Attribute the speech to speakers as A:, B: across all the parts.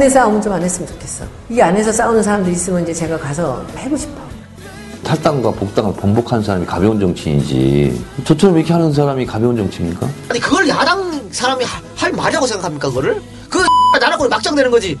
A: 당내 싸움은 좀안 했으면 좋겠어. 이 안에서 싸우는 사람들이 있으면 이제 제가 가서 해고 싶어.
B: 탈당과 복당을 번복한 사람이 가벼운 정치인이지. 저처럼 이렇게 하는 사람이 가벼운 정치입니까?
C: 아니 그걸 야당 사람이 하- 할 말이라고 생각합니까 그거를? 그 나라고 막장 되는 거지.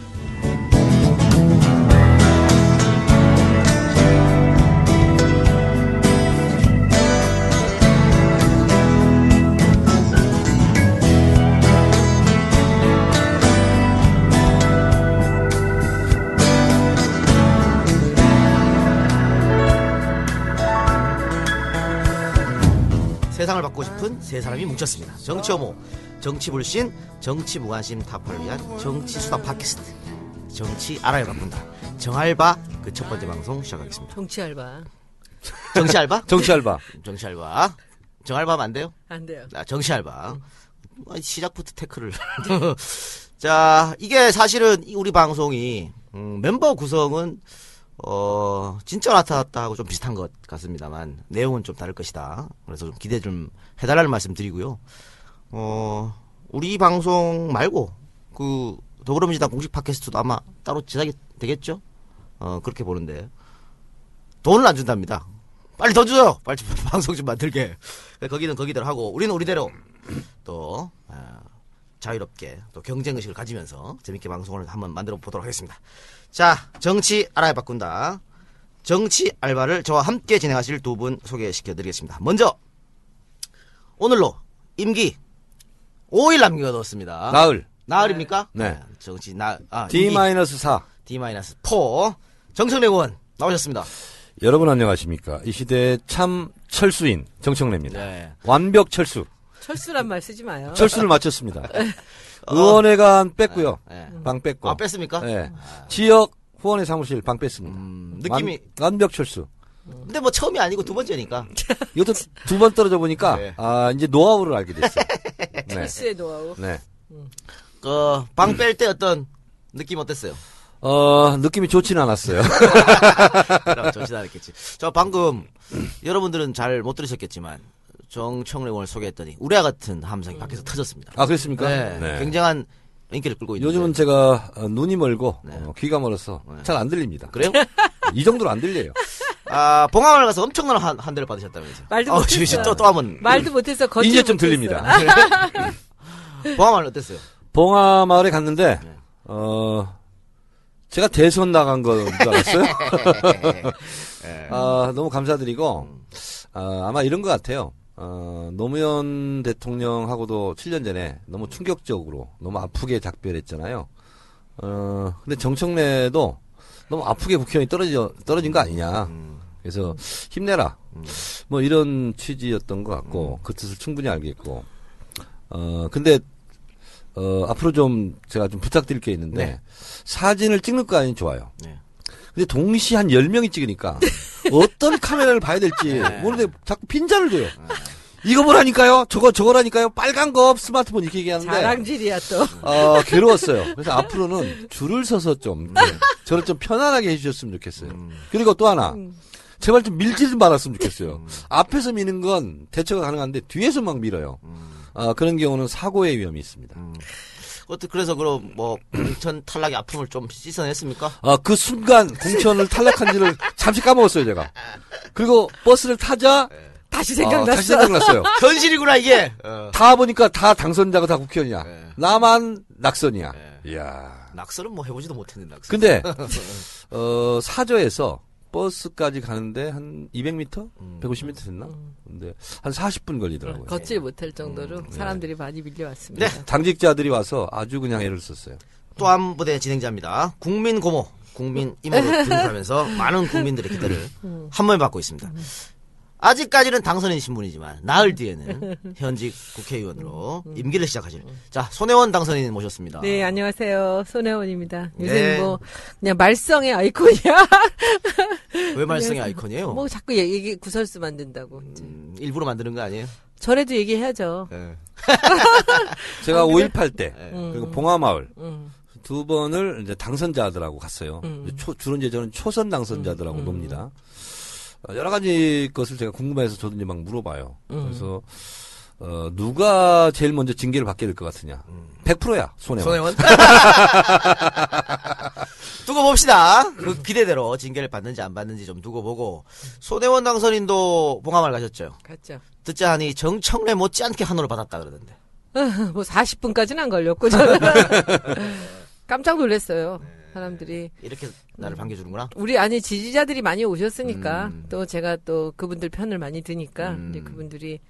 C: 세 사람이 뭉쳤습니다. 정치 혐오, 정치 불신, 정치 무관심 타파를 위한 정치 수다 팟캐스트. 정치 알아야 바꾼다. 정알바 그 첫 번째 방송 시작하겠습니다.
A: 정치 알바.
C: 정치 알바?
D: 정치 알바.
C: 정치 알바. 정알바 하면 안 돼요?
A: 안 돼요.
C: 아, 정치 알바. 아, 시작부터 태클을. 자, 이게 사실은 이 우리 방송이 음, 멤버 구성은 어 진짜 나타났다 하고 좀 비슷한 것 같습니다만 내용은 좀 다를 것이다. 그래서 좀 기대 좀 해달라는 말씀 드리고요. 어 우리 방송 말고 그 더불어민주당 공식 팟캐스트도 아마 따로 제작이 되겠죠? 어 그렇게 보는데 돈을 안 준답니다. 빨리 더 줘요. 빨리 좀 방송 좀 만들게. 거기는 거기대로 하고 우리는 우리대로 또 아, 자유롭게 또 경쟁 의식을 가지면서 재밌게 방송을 한번 만들어 보도록 하겠습니다. 자, 정치 알아야 바꾼다. 정치 알바를 저와 함께 진행하실 두 분 소개시켜 드리겠습니다. 먼저 오늘로 임기 5일 남겨뒀습니다.
D: 나을.
C: 나흘입니까?
D: 네.
C: 정치 나 아,
D: D-4.
C: D-4 정청래 의원 나오셨습니다.
D: 여러분 안녕하십니까. 이 시대의 참 철수인 정청래입니다.
C: 네.
D: 완벽 철수.
A: 철수란 말 쓰지 마요.
D: 철수를 마쳤습니다. 의원회관 뺐고요.
C: 네.
D: 방 뺐고.
C: 아 뺐습니까?
D: 네. 지역 후원회 사무실 방 뺐습니다.
C: 음, 느낌이
D: 완, 완벽 철수.
C: 근데 뭐 처음이 아니고 두 번째니까.
D: 이것도 두 번 떨어져 보니까
C: 네.
D: 아 이제 노하우를 알게 됐어요. 네.
A: 철수의 노하우.
D: 네.
C: 그방 뺄 때 어떤 느낌 어땠어요?
D: 어 느낌이 좋지는 않았어요.
C: 그럼 좋지 않았겠지. 저 방금 여러분들은 잘 못 들으셨겠지만 정청래 의원을 소개했더니 우리와 같은 함성이 밖에서 터졌습니다.
D: 아 그렇습니까?
C: 네, 굉장한 인기를 끌고 있는데
D: 요즘은 제가 어, 눈이 멀고
C: 네.
D: 어, 귀가 멀어서 잘안 들립니다.
C: 그래요?
D: 이 정도로 안 들려요.
C: 아 봉화마을 가서 엄청난 한, 한 대를 받으셨다면서요?
A: 말도
C: 어,
A: 못했어요.
C: 지금 또, 또 한번
A: 말도 못해서 걷지
D: 이제 좀
A: 못했어.
D: 들립니다.
C: 봉화마을 어땠어요?
D: 봉화 마을에 갔는데
C: 네.
D: 어 제가 대선 나간 건 줄 알았어요.
C: 네.
D: 아, 너무 감사드리고 아, 아마 이런 것 같아요. 어, 노무현 대통령하고도 7년 전에 너무 충격적으로 너무 아프게 작별했잖아요. 어, 근데 정청래도 너무 아프게 국회의원이 떨어져 떨어진 거 아니냐. 그래서 힘내라. 뭐 이런 취지였던 것 같고 그 뜻을 충분히 알겠고. 어 근데 어 앞으로 좀 제가 좀 부탁드릴 게 있는데
C: 네.
D: 사진을 찍는 거 아니 좋아요.
C: 네.
D: 근데 동시에 한 10명이 찍으니까 어떤 카메라를 봐야 될지
C: 네.
D: 모르는데 자꾸 빈잔을 줘요. 이거 뭐라니까요? 저거 저거라니까요? 빨간 거 스마트폰 이렇게 얘기하는데
A: 자랑질이야 또.
D: 어, 괴로웠어요. 그래서 앞으로는 줄을 서서 좀 저를 좀 편안하게 해주셨으면 좋겠어요. 그리고 또 하나 제발 좀 밀지 좀 말았으면 좋겠어요. 앞에서 미는 건 대처가 가능한데 뒤에서 막 밀어요. 아, 그런 경우는 사고의 위험이 있습니다.
C: 어떻게 그래서 그럼 뭐 공천 탈락의 아픔을 좀 씻어냈습니까?
D: 아, 그 순간 공천을 탈락한지를 잠시 까먹었어요, 제가. 그리고 버스를 타자
A: 다시
D: 아,
A: 생각났어.
D: 다시 생각났어요.
C: 현실이구나 이게. 어.
D: 다 보니까 다 당선자가 다 국회의원이야.
C: 네.
D: 나만 낙선이야. 이야.
C: 낙서는 뭐 해보지도 못했는데 낙서.
D: 근데 어 사저에서 버스까지 가는데 한 200m, 150m 됐나? 근데 한 40분 걸리더라고요.
A: 걷질 못할 정도로 사람들이 많이 밀려왔습니다.
C: 네.
D: 당직자들이 와서 아주 그냥 애를 썼어요.
C: 또한 부대 진행자입니다. 국민 고모, 국민 이모로 등극하면서 많은 국민들의 기대를 한 번에 받고 있습니다. 아직까지는 당선인 신 분이지만 나흘 뒤에는 현직 국회의원으로 임기를 시작하실 자 손혜원 당선인 모셨습니다.
A: 네, 안녕하세요. 손혜원입니다. 요새
C: 네.
A: 뭐 그냥 말썽의 아이콘이야.
C: 왜 말썽의 아이콘이에요?
A: 뭐 자꾸 얘기 구설수 만든다고.
C: 음, 일부러 만드는 거 아니에요?
A: 저래도 얘기해야죠.
C: 네.
D: 제가 5.18 때,
A: 음.
D: 그리고 봉화마을,
A: 음.
D: 두 번을 이제 당선자들하고 갔어요. 이제 초, 주로 이제 저는 초선 당선자들하고
A: 음.
D: 놉니다. 어, 여러 가지 것을 제가 궁금해서 저도 이제 막 물어봐요. 그래서, 어, 누가 제일 먼저 징계를 받게 될 것 같으냐? 100%야, 손해원.
C: 손혜원. 두고 봅시다. 그 기대대로 징계를 받는지 안 받는지 좀 두고 보고 손혜원 당선인도 봉화마을 가셨죠.
A: 갔죠.
C: 듣자 하니 정청래 못지않게 한호를 받았다 그러던데.
A: 뭐 40분까지는 안 걸렸고 저는 깜짝 놀랐어요. 사람들이
C: 이렇게 나를 반겨주는구나.
A: 우리 아니 지지자들이 많이 오셨으니까
C: 음.
A: 또 제가 또 그분들 편을 많이 드니까
C: 음.
A: 이제 그분들이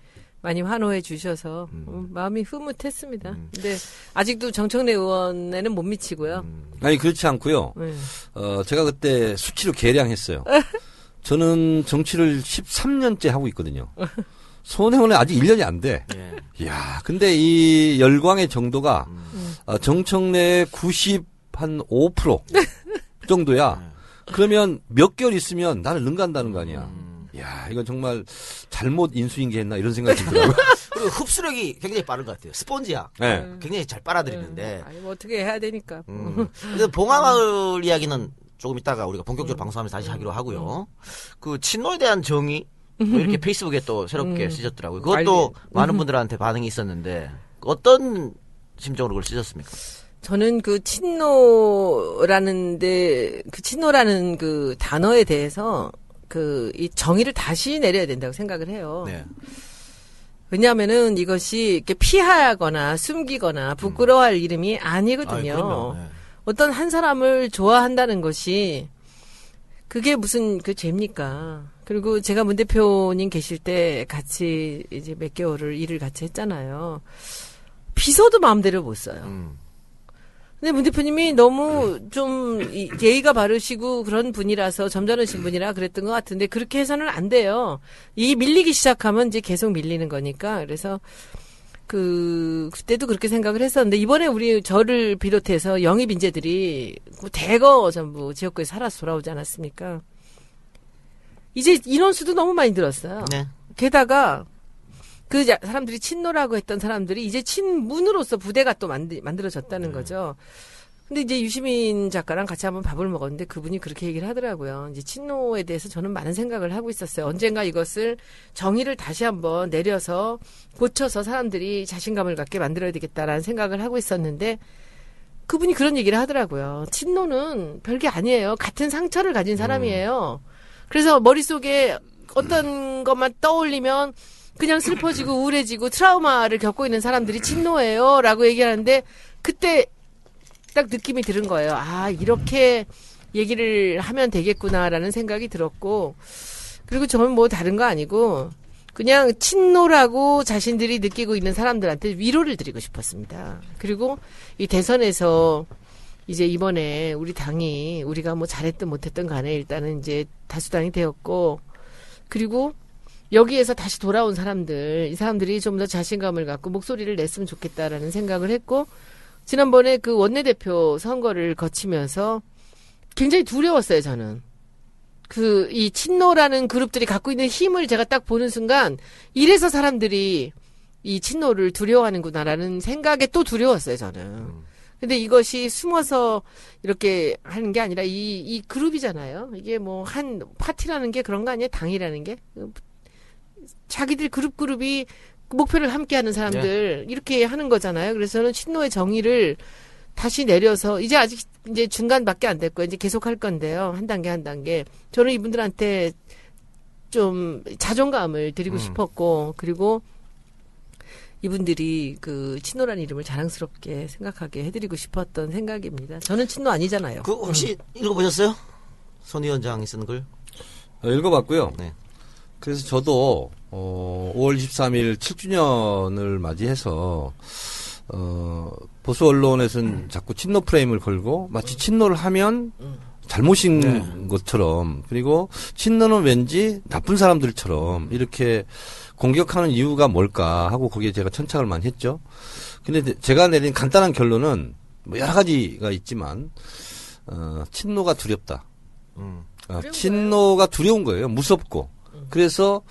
A: 많이 환호해 주셔서 음, 마음이 흐뭇했습니다. 근데 아직도 정청래 의원에는 못 미치고요.
D: 아니, 그렇지 않고요.
A: 네.
D: 어, 제가 그때 수치로 계량했어요. 저는 정치를 13년째 하고 있거든요. 손혜원은 아직 1년이 안 돼.
C: 예.
D: 이야, 근데 이 열광의 정도가
A: 음.
D: 어, 정청래 90 한 5% 정도야. 그러면 몇 개월 있으면 나를 능가한다는 거 아니야. 이야, 이건 정말 잘못 인수인계했나 이런 생각이 들더라고요.
C: 그리고 흡수력이 굉장히 빠른 것 같아요. 스펀지야.
D: 네.
C: 굉장히 잘 빨아들이는데.
A: 아니 뭐 어떻게 해야 되니까.
C: 음. 근데 봉화마을 이야기는 조금 이따가 우리가 본격적으로 방송하면서 다시 하기로 하고요. 그 친노에 대한 정의 뭐 이렇게 페이스북에 또 새롭게 쓰셨더라고요. 그것도 많은 분들한테 반응이 있었는데 어떤 심정으로 그걸 쓰셨습니까?
A: 저는 그 친노라는데 그 친노라는 그 단어에 대해서 그 이 정의를 다시 내려야 된다고 생각을 해요.
C: 네.
A: 왜냐하면은 이것이 이렇게 피하거나 숨기거나 부끄러워할 이름이 아니거든요.
C: 아이. 네.
A: 어떤 한 사람을 좋아한다는 것이 그게 무슨 그 죄입니까? 그리고 제가 문 대표님 계실 때 같이 이제 몇 개월을 일을 같이 했잖아요. 비서도 마음대로 못 써요.
C: 음.
A: 근데 문 대표님이 너무 좀 이- 예의가 바르시고 그런 분이라서 점잖으신 분이라 그랬던 것 같은데 그렇게 해서는 안 돼요. 이 밀리기 시작하면 이제 계속 밀리는 거니까 그래서 그 그때도 그렇게 생각을 했었는데 이번에 우리 저를 비롯해서 영입 인재들이 뭐 대거 전부 지역구에 살아서 돌아오지 않았습니까? 이제 인원수도 너무 많이 늘었어요.
C: 네.
A: 게다가 그 자- 사람들이 친노라고 했던 사람들이 이제 친문으로서 부대가 또 만들, 만들어졌다는 거죠. 근데 이제 유시민 작가랑 같이 한번 밥을 먹었는데 그분이 그렇게 얘기를 하더라고요. 이제 친노에 대해서 저는 많은 생각을 하고 있었어요. 언젠가 이것을 정의를 다시 한번 내려서 고쳐서 사람들이 자신감을 갖게 만들어야 되겠다라는 생각을 하고 있었는데 그분이 그런 얘기를 하더라고요. 친노는 별게 아니에요. 같은 상처를 가진 사람이에요. 그래서 머릿속에 어떤 것만 떠올리면 그냥 슬퍼지고 우울해지고 트라우마를 겪고 있는 사람들이 친노예요. 라고 얘기하는데 그때 딱 느낌이 들은 거예요. 아, 이렇게 얘기를 하면 되겠구나라는 생각이 들었고 그리고 저는 뭐 다른 거 아니고 그냥 친노라고 자신들이 느끼고 있는 사람들한테 위로를 드리고 싶었습니다. 그리고 이 대선에서 이제 이번에 우리 당이 우리가 뭐 잘했든 못했든 간에 일단은 이제 다수당이 되었고 그리고 여기에서 다시 돌아온 사람들 이 사람들이 좀 더 자신감을 갖고 목소리를 냈으면 좋겠다라는 생각을 했고 지난번에 그 원내대표 선거를 거치면서 굉장히 두려웠어요 저는 그 이 친노라는 그룹들이 갖고 있는 힘을 제가 딱 보는 순간 이래서 사람들이 이 친노를 두려워하는구나라는 생각에 또 두려웠어요 저는. 근데 이것이 숨어서 이렇게 하는 게 아니라 이, 이 그룹이잖아요. 이게 뭐 한 파티라는 게 그런 거 아니에요? 당이라는 게? 자기들 그룹 그룹이 목표를 함께 하는 사람들 이렇게 하는 거잖아요. 그래서 저는 친노의 정의를 다시 내려서 이제 아직 이제 중간밖에 안 됐고 이제 계속 할 건데요. 한 단계 한 단계. 저는 이분들한테 좀 자존감을 드리고 싶었고 그리고 이분들이 그 친노란 이름을 자랑스럽게 생각하게 해드리고 싶었던 생각입니다. 저는 친노 아니잖아요.
C: 그 혹시 읽어보셨어요? 손 위원장이 쓴 글?
D: 어, 읽어봤고요.
C: 네.
D: 그래서 저도 어, 5월 23일 7주년을 맞이해서 어, 보수 언론에서는 자꾸 친노 프레임을 걸고 마치 친노를 하면 잘못인 것처럼 그리고 친노는 왠지 나쁜 사람들처럼 이렇게 공격하는 이유가 뭘까 하고 거기에 제가 천착을 많이 했죠. 근데 제가 내린 간단한 결론은 뭐 여러 가지가 있지만 어, 친노가 두렵다.
C: 음.
D: 아, 친노가 두려운 거예요. 무섭고. 그래서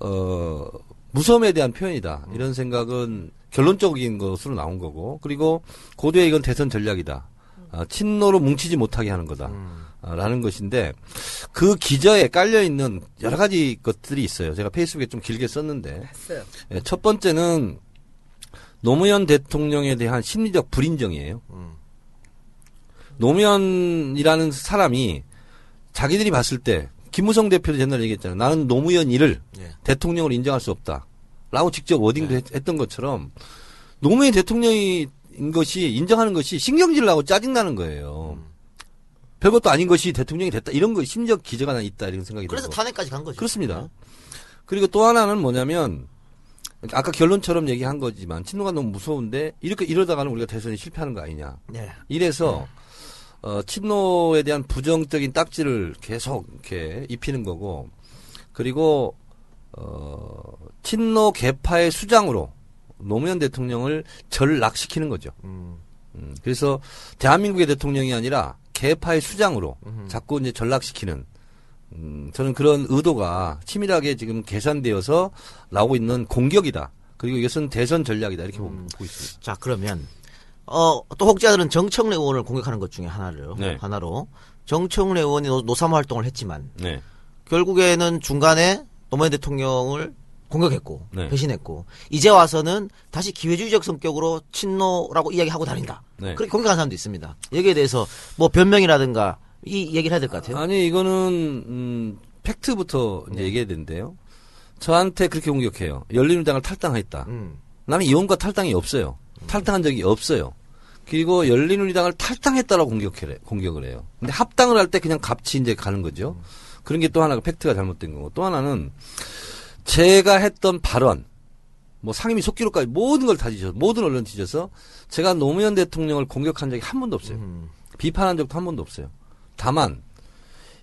D: 어 무서움에 대한 표현이다. 이런 생각은 결론적인 것으로 나온 거고. 그리고 고도의 이건 대선 전략이다. 아, 친노로 뭉치지 못하게 하는 거다.
C: 음.
D: 라는 것인데 그 기저에 깔려 있는 여러 가지 것들이 있어요. 제가 페이스북에 좀 길게 썼는데. 예, 첫 번째는 노무현 대통령에 대한 심리적 불인정이에요.
C: 음.
D: 노무현이라는 사람이 자기들이 봤을 때 김무성 대표도 옛날에 얘기했잖아요. 나는 노무현 이를
C: 예.
D: 대통령으로 인정할 수 없다. 라고 직접 워딩도 했, 던 것처럼 노무현 대통령인 것이 인정하는 것이 신경질 나고 짜증나는 거예요. 별것도 아닌 것이 대통령이 됐다. 이런 거 심적 기저가 나 있다. 이런 생각이
C: 그래서
D: 들고.
C: 탄핵까지 간 거죠.
D: 그렇습니다. 그리고 또 하나는 뭐냐면 아까 결론처럼 얘기한 거지만 친노가 너무 무서운데 이렇게 이러다가는 우리가 대선에 실패하는 거 아니냐.
C: 네.
D: 이래서 어, 친노에 대한 부정적인 딱지를 계속 이렇게 입히는 거고 그리고 어, 친노 개파의 수장으로 노무현 대통령을 전락시키는 거죠.
C: 음.
D: 음, 그래서 대한민국의 대통령이 아니라 개파의 수장으로 자꾸 이제 전락시키는 음, 저는 그런 의도가 치밀하게 지금 계산되어서 나오고 있는 공격이다. 그리고 이것은 대선 전략이다. 이렇게 보고 있습니다.
C: 자 그러면 어, 또 혹자들은 정청래 의원을 공격하는 것 중에 하나를
D: 네.
C: 하나로 정청래 의원이 노, 노사모 활동을 했지만
D: 네.
C: 결국에는 중간에 노무현 대통령을 공격했고
D: 네.
C: 배신했고 이제 와서는 다시 기회주의적 성격으로 친노라고 이야기하고 다닌다.
D: 네.
C: 그렇게 공격하는 사람도 있습니다. 여기에 대해서 뭐 변명이라든가 이 얘기를 해야 될 것 같아요.
D: 아니 이거는 음, 팩트부터 이제
C: 네.
D: 얘기해야 되는데요. 저한테 그렇게 공격해요. 열린우리당을 탈당했다.
C: 음.
D: 나는 이혼과 탈당이 없어요. 탈당한 적이 없어요. 그리고 열린우리당을 탈당했다라고 공격해 공격을 해요. 근데 합당을 할 때 그냥 같이 이제 가는 거죠. 그런 게 또 하나가 팩트가 잘못된 거고 또 하나는 제가 했던 발언 뭐 상임위 속기록까지 모든 걸다 뒤져서 모든 언론 뒤져서 제가 노무현 대통령을 공격한 적이 한 번도 없어요.
C: 음.
D: 비판한 적도 한 번도 없어요. 다만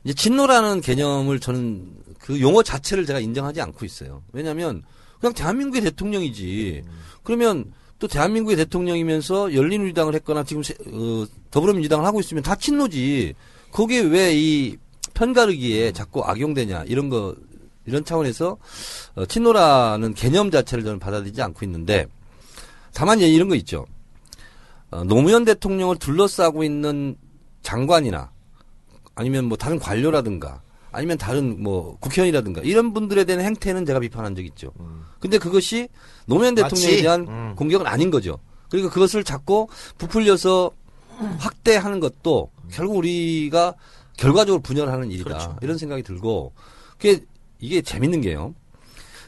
D: 이제 친노라는 개념을 저는 그 용어 자체를 제가 인정하지 않고 있어요. 왜냐하면 그냥 대한민국의 대통령이지. 그러면 또 대한민국의 대통령이면서 열린우리당을 했거나 지금 세- 어, 더불어민주당을 하고 있으면 다 친노지. 거기에 왜 이 편가르기에 자꾸 악용되냐 이런 거 이런 차원에서 어, 친노라는 개념 자체를 저는 받아들이지 않고 있는데 다만 이제 이런 거 있죠. 어, 노무현 대통령을 둘러싸고 있는 장관이나 아니면 뭐 다른 관료라든가 아니면 다른 뭐 국회의원이라든가 이런 분들에 대한 행태는 제가 비판한 적이 있죠. 근데 그것이 노무현 대통령에 대한
C: 음.
D: 공격은 아닌 거죠. 그리고 그것을 자꾸 부풀려서 확대하는 것도 결국 우리가 결과적으로 분열하는 일이다.
C: 그렇죠.
D: 이런 생각이 들고 그게 이게 재밌는 게요.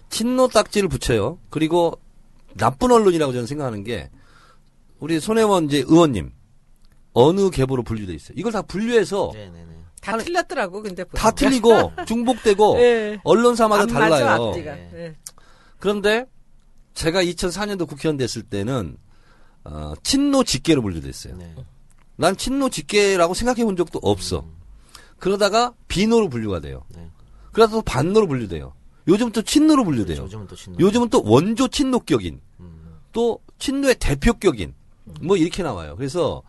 D: 친노 딱지를 붙여요. 그리고 나쁜 언론이라고 저는 생각하는 게 우리 손혜원 이제 의원님 어느 계보로 분류돼 있어요. 이걸 다 분류해서
C: 네네네.
A: 다
D: 하는-
A: 틀렸더라고 근데
D: 다
A: 보니까.
D: 틀리고 중복되고
A: 예.
D: 언론사마다
A: 안 맞아,
D: 달라요.
A: 앞뒤가.
C: 네.
A: 예.
D: 그런데 제가 2004년도 국회의원 됐을 때는 어, 친노 직계로 분류됐어요.
C: 네.
D: 난 친노 직계라고 생각해 본 적도 없어. 그러다가 비노로 분류가 돼요.
C: 네.
D: 그러다 또 반노로 분류돼요. 요즘 또 친노로 분류돼요.
C: 요즘은 또 친노.
D: 요즘은 또 원조 친노격인,
C: 음.
D: 또 친노의 대표격인, 뭐 이렇게 나와요. 그래서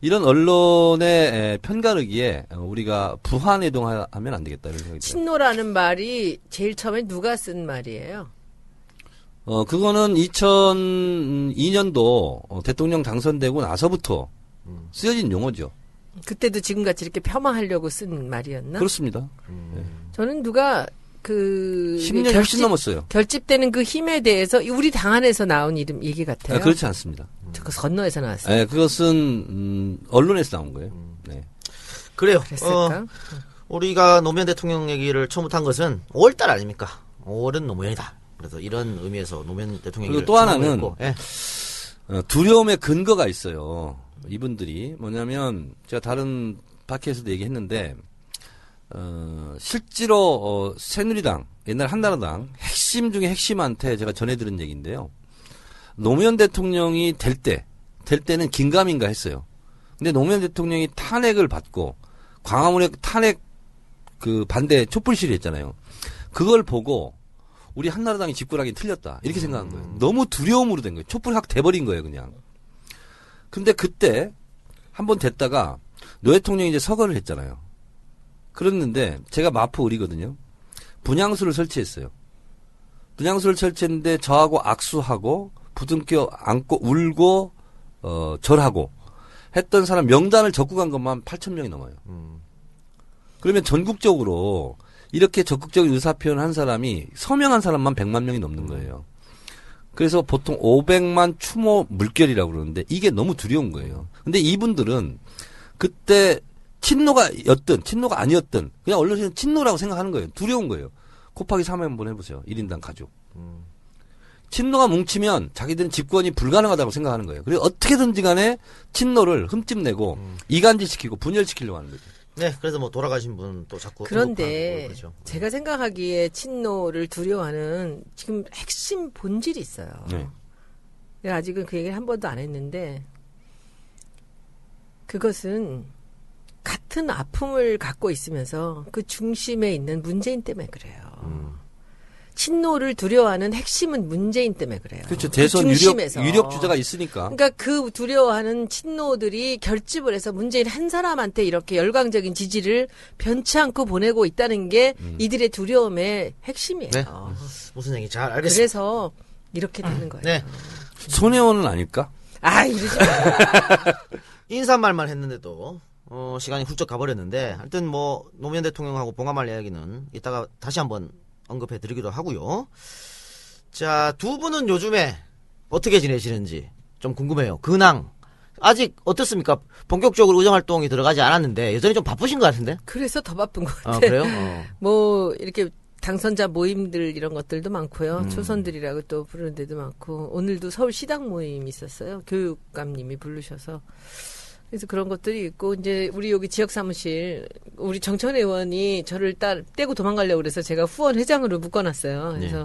D: 이런 언론의 에, 편가르기에 어, 우리가 부한해동하면 안 되겠다 이런 생각이.
A: 친노라는 말이 제일 처음에 누가 쓴 말이에요?
D: 어 그거는 2002년도 어, 대통령 당선되고 나서부터 쓰여진 용어죠.
A: 그때도 지금같이 이렇게 폄하하려고 쓴 말이었나?
D: 그렇습니다.
A: 저는 누가 그
D: 10년이 훨씬 넘었어요.
A: 결집되는 그 힘에 대해서 우리 당 안에서 나온 이름 얘기 같아요.
D: 아, 그렇지 않습니다.
A: 저 건너에서 나왔어요.
D: 예, 그것은 음, 언론에서 나온 거예요. 네.
C: 그래요.
A: 그랬을까?
C: 어, 우리가 노무현 대통령 얘기를 처음부터 한 것은 5월달 아닙니까? 5월은 노무현이다. 그래서 이런 의미에서 노무현 대통령
D: 그리고
C: 얘기를
D: 또 하나는
C: 했고, 예.
D: 어, 두려움의 근거가 있어요. 이분들이 뭐냐면 제가 다른 파케에서도 얘기했는데 어, 실제로 어, 새누리당 옛날 한나라당 핵심 중에 핵심한테 제가 전해들은 얘기인데요. 노무현 대통령이 될 때, 될 때는 긴가민가 했어요. 근데 노무현 대통령이 탄핵을 받고 광화문에 탄핵 그 반대 촛불 시위했잖아요. 그걸 보고 우리 한나라당이 집권하기 틀렸다 이렇게 생각한 거예요. 너무 두려움으로 된 거예요. 촛불 확 돼버린 거예요, 그냥. 근데 그때 한 번 됐다가 노 대통령이 이제 서거를 했잖아요. 그랬는데 제가 마포 을이거든요. 분향소를 설치했어요. 분향소를 설치했는데 저하고 악수하고 부둥켜 안고 울고 어 절하고 했던 사람 명단을 적고 간 것만 8천 명이 넘어요. 그러면 전국적으로 이렇게 적극적인 의사 표현을 한 사람이 서명한 사람만 100만 명이 넘는 거예요. 그래서 보통 500만 추모 물결이라고 그러는데 이게 너무 두려운 거예요. 근데 이분들은 그때 친노가였든 친노가 아니었든 그냥 언론에서는 친노라고 생각하는 거예요. 두려운 거예요. 곱하기 3 한번 해보세요. 1인당 가족. 친노가 뭉치면 자기들은 집권이 불가능하다고 생각하는 거예요. 그리고 어떻게든지 간에 친노를 흠집내고 이간질시키고 분열시키려고 하는 거죠.
C: 네, 그래서 뭐 돌아가신 분 또 자꾸
A: 그런데
C: 언급하고 그러죠.
A: 제가 생각하기에 친노를 두려워하는 지금 핵심 본질이 있어요.
D: 네.
A: 내가 아직은 그 얘기를 한 번도 안 했는데 그것은 같은 아픔을 갖고 있으면서 그 중심에 있는 문재인 때문에 그래요.
C: 음.
A: 친노를 두려워하는 핵심은 문재인 때문에 그래요.
D: 그렇죠.
A: 그
D: 대선 유력,
A: 중심에서.
D: 유력 주자가 있으니까.
A: 그러니까 그 두려워하는 친노들이 결집을 해서 문재인 한 사람한테 이렇게 열광적인 지지를 변치 않고 보내고 있다는 게 이들의 두려움의 핵심이에요.
C: 네. 무슨 얘기 잘 알겠습니다.
A: 그래서 이렇게 되는 거예요.
C: 네.
D: 손혜원은 아닐까?
A: 아, 이러지 마.
C: 인사말만 했는데도 어, 시간이 훌쩍 가버렸는데 하여튼 뭐 노무현 대통령하고 봉화말 이야기는 이따가 다시 한번 언급해 드리기도 하고요. 자, 두 분은 요즘에 어떻게 지내시는지 좀 궁금해요. 근황. 아직 어떻습니까? 본격적으로 의정 활동이 들어가지 않았는데 여전히 좀 바쁘신 것 같은데?
A: 그래서 더 바쁜 것 같아요.
C: 아, 그래요? 어.
A: 뭐 이렇게 당선자 모임들 이런 것들도 많고요.
C: 음.
A: 초선들이라고 또 부르는 데도 많고 오늘도 서울 시당 모임이 있었어요. 교육감님이 부르셔서 그래서 그런 것들이 있고 이제 우리 여기 지역 사무실 우리 정천 의원이 저를 따, 떼고 도망가려고 그래서 제가 후원 회장으로 묶어놨어요. 그래서
C: 네.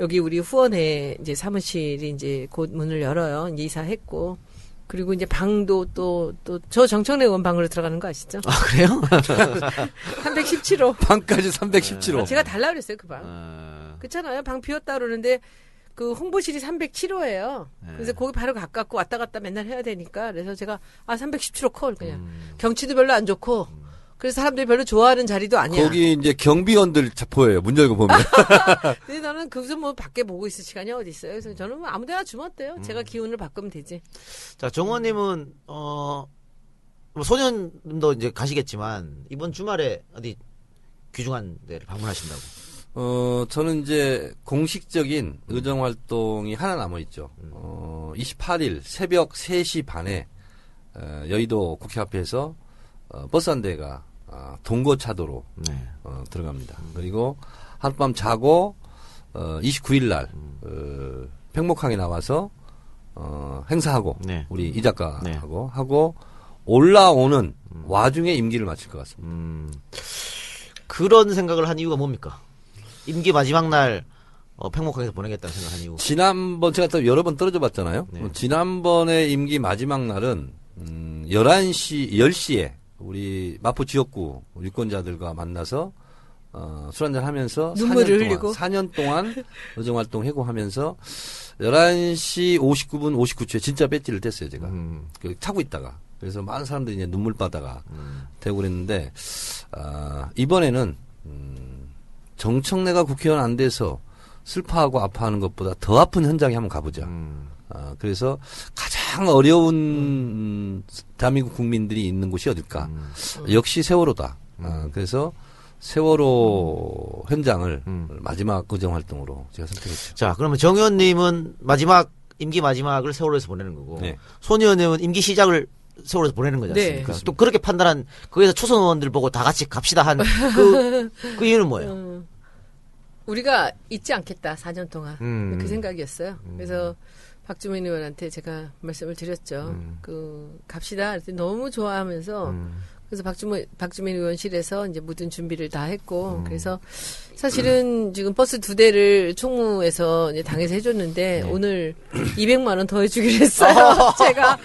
A: 여기 우리 후원회 이제 사무실이 이제 곧 문을 열어요. 이제 이사했고 그리고 이제 방도 또 또 저 정청래 의원 방으로 들어가는 거 아시죠?
C: 아, 그래요?
A: 317호.
D: 방까지 317호.
A: 제가 달라 그랬어요 그 방.
C: 어,
A: 그렇잖아요. 방 비웠다 그러는데 그 홍보실이 307호예요.
C: 네.
A: 그래서 거기 바로 가깝고 왔다 갔다 맨날 해야 되니까 그래서 제가 아 317호 콜 그냥
C: 음.
A: 경치도 별로 안 좋고 그래서 사람들이 별로 좋아하는 자리도 아니야.
D: 거기 이제 경비원들 자- 보여요. 문 열고 보면.
A: 근데 나는 거기서 뭐 밖에 보고 있을 시간이 어디 있어요. 그래서 저는 뭐 아무데나 주면 어때요?
C: 음.
A: 제가 기운을 바꾸면 되지.
C: 자, 정원님은, 어, 뭐 소년님도 이제 가시겠지만, 이번 주말에 어디 귀중한 데를 방문하신다고.
D: 어, 저는 이제 공식적인 의정 활동이 하나 남아 있죠. 어, 28일 새벽 3시 반에 어, 여의도 국회 앞에서 어, 버스 한 대가 아, 동거차도로
C: 네.
D: 어, 들어갑니다. 그리고 하룻밤 자고 어, 29일 날 어, 팽목항에 나와서 어, 행사하고
C: 네.
D: 우리 이 작가하고 하고 올라오는 와중에 임기를 마칠 것 같습니다.
C: 음, 그런 생각을 한 이유가 뭡니까? 임기 마지막 날, 어, 팽목항에서 보내겠다는 생각을 한 이유.
D: 지난번 제가 또 여러 번 떨어져 봤잖아요.
C: 네.
D: 어, 지난번에 임기 마지막 날은 음, 11시 10시에 우리 마포 지역구 유권자들과 만나서 어, 술 한잔 하면서
A: 눈물을
D: 4년 동안,
A: 흘리고.
D: 4년 동안 의정 활동 해고하면서 11시 59분 59초에 진짜 배지를 뗐어요, 제가.
C: 음,
D: 그 타고 있다가. 그래서 많은 사람들이 이제 눈물 바다가
C: 음.
D: 되고 그랬는데 아, 이번에는 음, 정청래가 국회의원 안 돼서 슬퍼하고 아파하는 것보다 더 아픈 현장에 한번 가보자.
C: 음.
D: 아, 그래서 가장 어려운 음, 대한민국 국민들이 있는 곳이 어딜까? 역시 세월호다. 아, 그래서 세월호 현장을
C: 음.
D: 마지막 의정 활동으로 제가 선택했죠.
C: 자, 그러면 정 의원님은 마지막, 임기 마지막을 세월호에서 보내는 거고,
D: 네.
C: 손 의원님은 임기 시작을 세월호에서 보내는 거지
A: 네.
C: 않습니까? 또 그렇게 판단한, 거기서 초선 의원들 보고 다 같이 갑시다 한, 그, 그 이유는 뭐예요?
A: 음, 우리가 잊지 않겠다 4년 동안
C: 음.
A: 그 생각이었어요. 그래서 박주민 의원한테 제가 말씀을 드렸죠.
C: 음.
A: 그 갑시다. 너무 좋아하면서
C: 음.
A: 그래서 박주민 박주민 의원실에서 이제 모든 준비를 다 했고
C: 음.
A: 그래서 사실은 지금 버스 두 대를 총무에서 이제 당에서 해줬는데
C: 네.
A: 오늘 200만 원 더 해주기로 했어요. 제가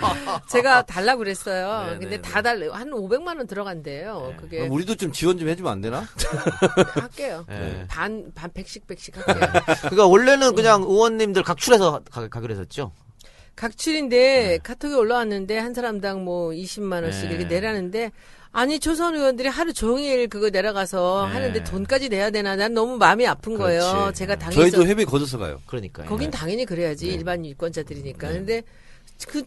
A: 제가 달라고 그랬어요.
C: 네,
A: 근데
C: 네,
A: 다 달래요. 한 500만 원 들어간대요.
C: 네.
A: 그게
D: 우리도 좀 지원 좀 해주면 안 되나?
A: 할게요.
C: 네.
A: 반, 반 백씩 백씩 할게요.
C: 그러니까 원래는 그냥 의원님들 각출해서 가, 가기로 했었죠?
A: 각출인데 카톡에 올라왔는데 한 사람당 뭐 20만 원씩
C: 네.
A: 이렇게 내라는데 아니 초선 의원들이 하루 종일 그거 내려가서
C: 네.
A: 하는데 돈까지 내야 되나 난 너무 마음이 아픈 거예요.
C: 그렇지.
A: 제가 당에서
D: 저희도 해외 거둬서 가요.
C: 그러니까요.
A: 거긴
C: 네.
A: 당연히 그래야지
C: 네.
A: 일반 유권자들이니까.
C: 네.
A: 근데 그,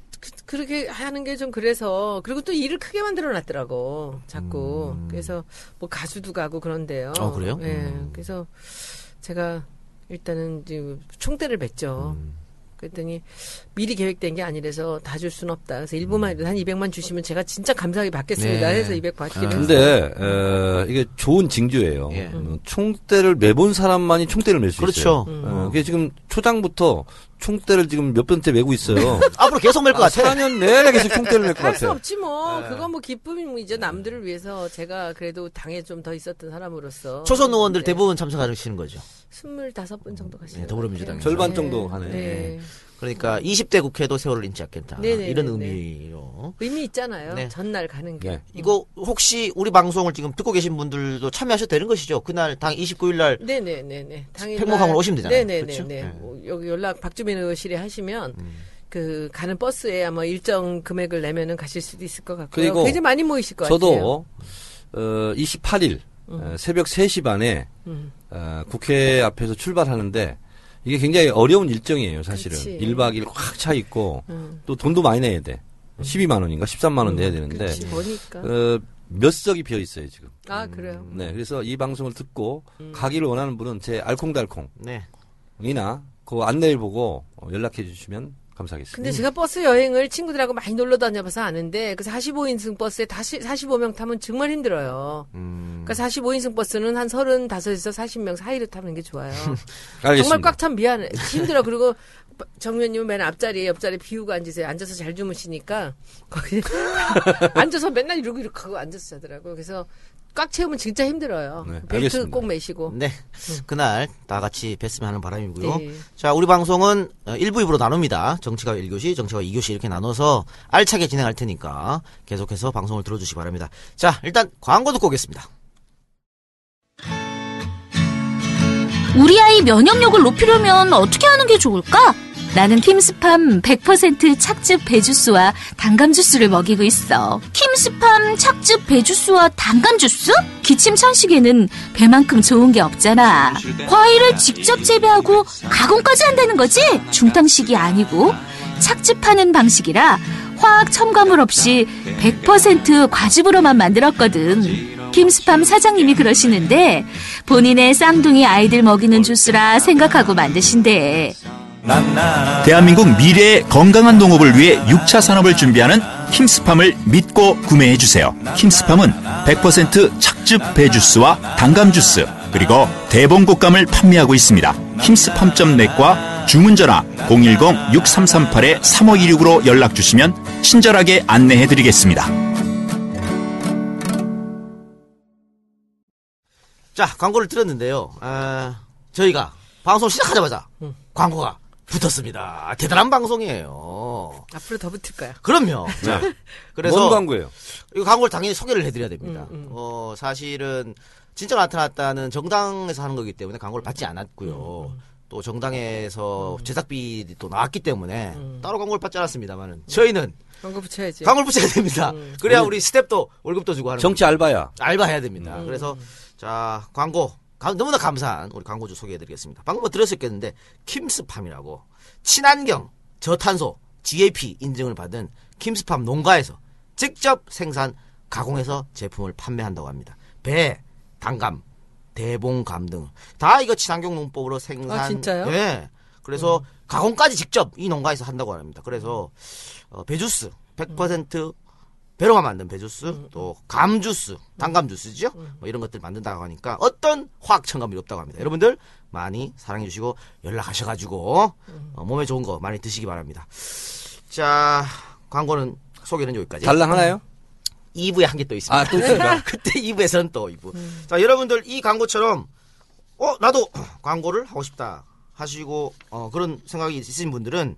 A: 그, 렇게 하는 게 좀 그래서 그리고 또 일을 크게 만들어 놨더라고 자꾸 그래서 뭐 가수도 가고 그런데요.
C: 어, 그래요?
A: 예.
C: 음.
A: 그래서 제가 일단은 지금 총대를 맸죠. 그랬더니 미리 계획된 게 아니라서 다 줄 수는 없다. 그래서 일부만 해도 한 200만 주시면 제가 진짜 감사하게 받겠습니다.
C: 네.
A: 해서 200 받기로 했어요.
D: 근데 에, 이게 좋은 징조예요.
C: 예.
D: 어, 총대를 매본 사람만이 총대를 맬수
C: 그렇죠.
D: 있어요. 어, 그게 지금 초장부터 총대를 지금 몇 번째 메고 있어요.
C: 앞으로 계속 멜 것 같아.
D: 4년 내내 계속 총대를
A: 맬것할수
D: 같아요.
A: 없지 뭐.
C: 네.
A: 그건 뭐 기쁨이죠. 남들을 위해서 제가 그래도 당에 좀 더 있었던 사람으로서.
C: 초선 의원들
A: 네.
C: 대부분 참석하시는 거죠.
A: 25분 정도 가시죠.
C: 네, 더불어민주당에서.
D: 절반 정도 하네.
A: 네.
C: 그러니까 20대 국회도 세월을 잃지 않겠다.
A: 네네네네.
C: 이런 의미로.
A: 의미 있잖아요.
C: 네.
A: 전날 가는 게.
D: 네.
C: 이거 혹시 우리 방송을 지금 듣고 계신 분들도 참여하셔도 되는 것이죠. 그날 당 29일 날
A: 네네네네. 당일
C: 팽목항으로 오시면 되잖아요.
A: 네네네네.
C: 그렇죠? 네.
A: 뭐 여기 연락 박주민 의원실에 하시면 그 가는 버스에 아마 일정 금액을 내면은 가실 수도 있을 것 같고요.
D: 그리고
A: 굉장히 많이 모이실 것 같아요.
D: 저도 어, 28일 어, 새벽 3시 반에
A: 음.
D: 어, 국회 앞에서 출발하는데 이게 굉장히 어려운 일정이에요, 사실은.
A: 그치.
D: 1박 2일 꽉차 있고
A: 음.
D: 또 돈도 많이 내야 돼. 12만 원인가 13만 원 내야 되는데
A: 그렇지 뭐니까.
D: 어, 몇 석이 비어 있어요, 지금.
A: 아 그래요.
D: 네, 그래서 이 방송을 듣고
A: 음.
D: 가기를 원하는 분은 제 알콩달콩이나
C: 네.
D: 그 안내를 보고 어, 연락해 주시면 감사하겠습니다.
A: 근데 제가 버스 여행을 친구들하고 많이 놀러 다녀봐서 아는데 그 45인승 버스에 다시 45명 타면 정말 힘들어요.
C: 음.
A: 그러니까 45인승 버스는 한 35에서 40명 사이로 타는 게 좋아요. 정말 꽉찬 미안해. 힘들어. 그리고 정면님은 맨 앞자리에 옆자리 비우고 앉으세요. 앉아서 잘 주무시니까 거기 앉아서 맨날 이러고 이렇게 하고 앉아서 자더라고. 그래서 꽉 채우면 진짜 힘들어요.
D: 네,
A: 벨트
D: 알겠습니다.
A: 꼭 매시고.
C: 네. 그날 다 같이 뵀으면 하는 바람이고요.
A: 네.
C: 자, 우리 방송은 1부, 2부로 나눕니다. 정치가 1교시, 정치가 2교시 이렇게 나눠서 알차게 진행할 테니까 계속해서 방송을 들어주시기 바랍니다. 자, 일단 광고 듣고 오겠습니다.
E: 우리 아이 면역력을 높이려면 어떻게 하는 게 좋을까? 나는 킴스팜 100% 착즙 배주스와 단감 주스를 먹이고 있어. 킴스팜 착즙 배주스와 단감 주스? 기침 천식에는 배만큼 좋은 게 없잖아. 과일을 직접 재배하고 가공까지 한다는 거지? 중탕식이 아니고 착즙하는 방식이라 화학 첨가물 없이 100% 과즙으로만 만들었거든. 김스팜 사장님이 그러시는데 본인의 쌍둥이 아이들 먹이는 주스라 생각하고 만드신대.
F: 대한민국 미래의 건강한 농업을 위해 6차 산업을 준비하는 킴스팜을 믿고 구매해 주세요. 킴스팜은 100% 착즙 배주스와 단감 주스 그리고 대봉 곡감을 판매하고 있습니다. 킴스팜.net과 주문 전화 010-6338-3526으로 연락 주시면 친절하게 안내해 드리겠습니다.
C: 자, 광고를 들었는데요. 아, 저희가 방송 시작하자마자 광고가 붙었습니다. 대단한 방송이에요.
A: 앞으로 더 붙을 거야.
C: 그럼요. 자, 그래서
D: 뭔 광고예요?
C: 이 광고를 당연히 소개를 해드려야 됩니다.
A: 음,
C: 어, 사실은 진짜 나타났다는 정당에서 하는 거기 때문에 광고를 받지 않았고요.
A: 음,
C: 또 정당에서 제작비 또 나왔기 때문에
A: 음.
C: 따로 광고를 받지 않았습니다만은 저희는
A: 광고 붙여야지.
C: 광고를 붙여야 됩니다.
A: 음.
C: 그래야 우리 스텝도 월급도 주고 하는
D: 정치 알바야.
C: 알바 해야 됩니다.
A: 음.
C: 그래서 자 광고 가- 너무나 감사한 우리 광고주 소개해드리겠습니다. 방금 뭐 들었었겠는데 킴스팜이라고 친환경 저탄소 GAP 인증을 받은 킴스팜 농가에서 직접 생산 가공해서 제품을 판매한다고 합니다. 배, 단감, 대봉감 등 다 이거 친환경 농법으로 생산.
A: 아, 진짜요?
C: 예. 그래서 가공까지 직접 이 농가에서 한다고 합니다. 그래서 어, 배주스 100% 배로가 만든 배주스, 또 감주스, 단감주스죠. 뭐 이런 것들 만든다고 하니까 어떤 화학 첨가물이 없다고 합니다. 여러분들 많이 사랑해 주시고 연락하셔 가지고 어, 몸에 좋은 거 많이 드시기 바랍니다. 자 광고는 소개는 여기까지.
A: 음.
C: 음.
D: 달랑 하나요?
C: 2부에 한 개 또 있습니다.
D: 아, 또 있습니까?
C: 그때 2부에서는 또 2부. 자, 여러분들 이 광고처럼 어, 나도 광고를 하고 싶다 하시고 어, 그런 생각이 있으신 분들은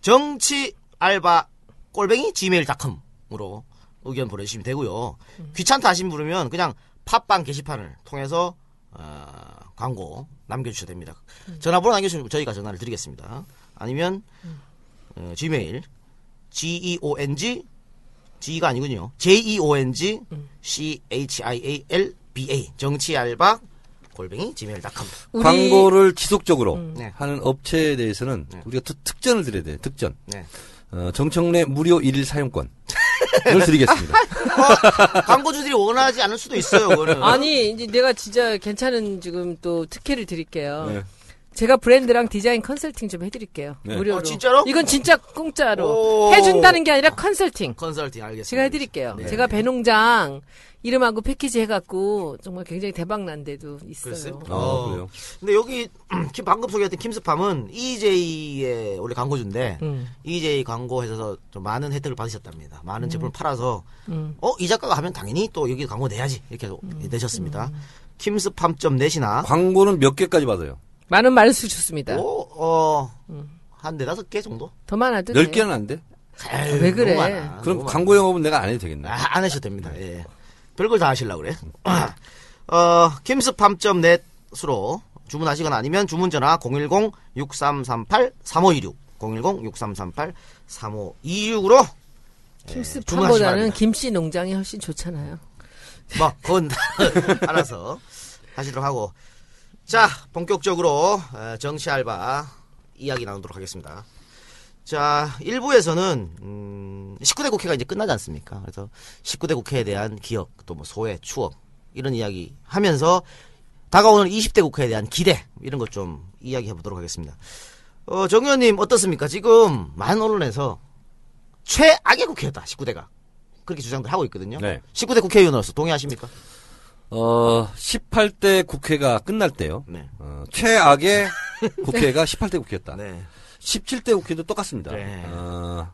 C: 정치 알바 꼴뱅이 gmail.com 으로 의견 보내주시면 되고요. 귀찮다 하신 분이면 그냥 팟빵 게시판을 통해서 어, 광고 남겨주셔도 됩니다. 전화번호 남겨주시면 저희가 전화를 드리겠습니다. 아니면 어, gmail G-E-O-N-G G가 아니군요. J-E-O-N-G C-H-I-A-L-B-A 정치알바 골뱅이 gmail.com
D: 광고를 지속적으로
C: 네.
D: 하는 업체에 대해서는 우리가 특, 특전을 드려야 돼요. 특전.
C: 네.
D: 어, 정청래 무료 일일 사용권 을 드리겠습니다.
C: 광고주들이 원하지 않을 수도 있어요, 그거는.
A: 아니 이제 내가 진짜 괜찮은 지금 또 특혜를 드릴게요.
D: 네.
A: 제가 브랜드랑 디자인 컨설팅 좀 해드릴게요.
D: 네.
A: 무료로.
C: 아, 진짜로?
A: 이건 진짜 공짜로
C: 오.
A: 해준다는 게 아니라 컨설팅.
C: 컨설팅 알겠습니다.
A: 제가 해드릴게요.
C: 네.
A: 제가 배농장 이름하고 패키지 해갖고 정말 굉장히 대박 난 데도 있어요.
C: 그랬어요?
D: 아,
C: 어.
D: 그래요?
C: 근데 여기 김- 방금 소개했던 킴스팜은 EJ의 원래 광고주인데
A: 음.
C: EJ 광고에서 좀 많은 혜택을 받으셨답니다. 많은 제품을 팔아서
A: 음.
C: 어이 작가가 하면 당연히 또 여기 광고 내야지 이렇게 내셨습니다. 킴스팜.net이나
D: 광고는 몇 개까지 받아요?
A: 많은 말수 좋습니다.
C: 어한 네다섯 개 정도?
A: 더 많아도
D: 열
A: 돼.
D: 개는 안 돼?
C: 에이,
A: 왜 그래?
C: 너무 많아,
D: 그럼
C: 너무
D: 광고 영업은 내가 안 해도 되겠네.
C: 많아. 아, 안 하셔도 됩니다. 예. 별걸 다 하시려고 그래. 어, 킴스팜.net으로 주문하시거나 아니면 주문 전화 010-6338-3526 010-6338-3526으로
A: 킴스팜보다는 김씨 농장이 훨씬 좋잖아요.
C: 뭐, 그건 알아서 하시도록 하고. 자, 본격적으로 어, 정치 알바 이야기 나누도록 하겠습니다. 자, 1부에서는, 음, 19대 국회가 이제 끝나지 않습니까? 그래서 19대 국회에 대한 기억, 또 뭐 소회, 추억, 이런 이야기 하면서 다가오는 20대 국회에 대한 기대, 이런 것 좀 이야기 해 보도록 하겠습니다. 어, 정 의원님 어떻습니까? 지금 많은 언론에서 최악의 국회였다, 19대가. 그렇게 주장들 하고 있거든요.
D: 네.
C: 19대 국회의원으로서 동의하십니까?
D: 어, 18대 국회가 끝날 때요.
C: 네.
D: 어, 최악의 국회가 18대 국회였다.
C: 네.
D: 17대 국회도 똑같습니다.
C: 네.
D: 어,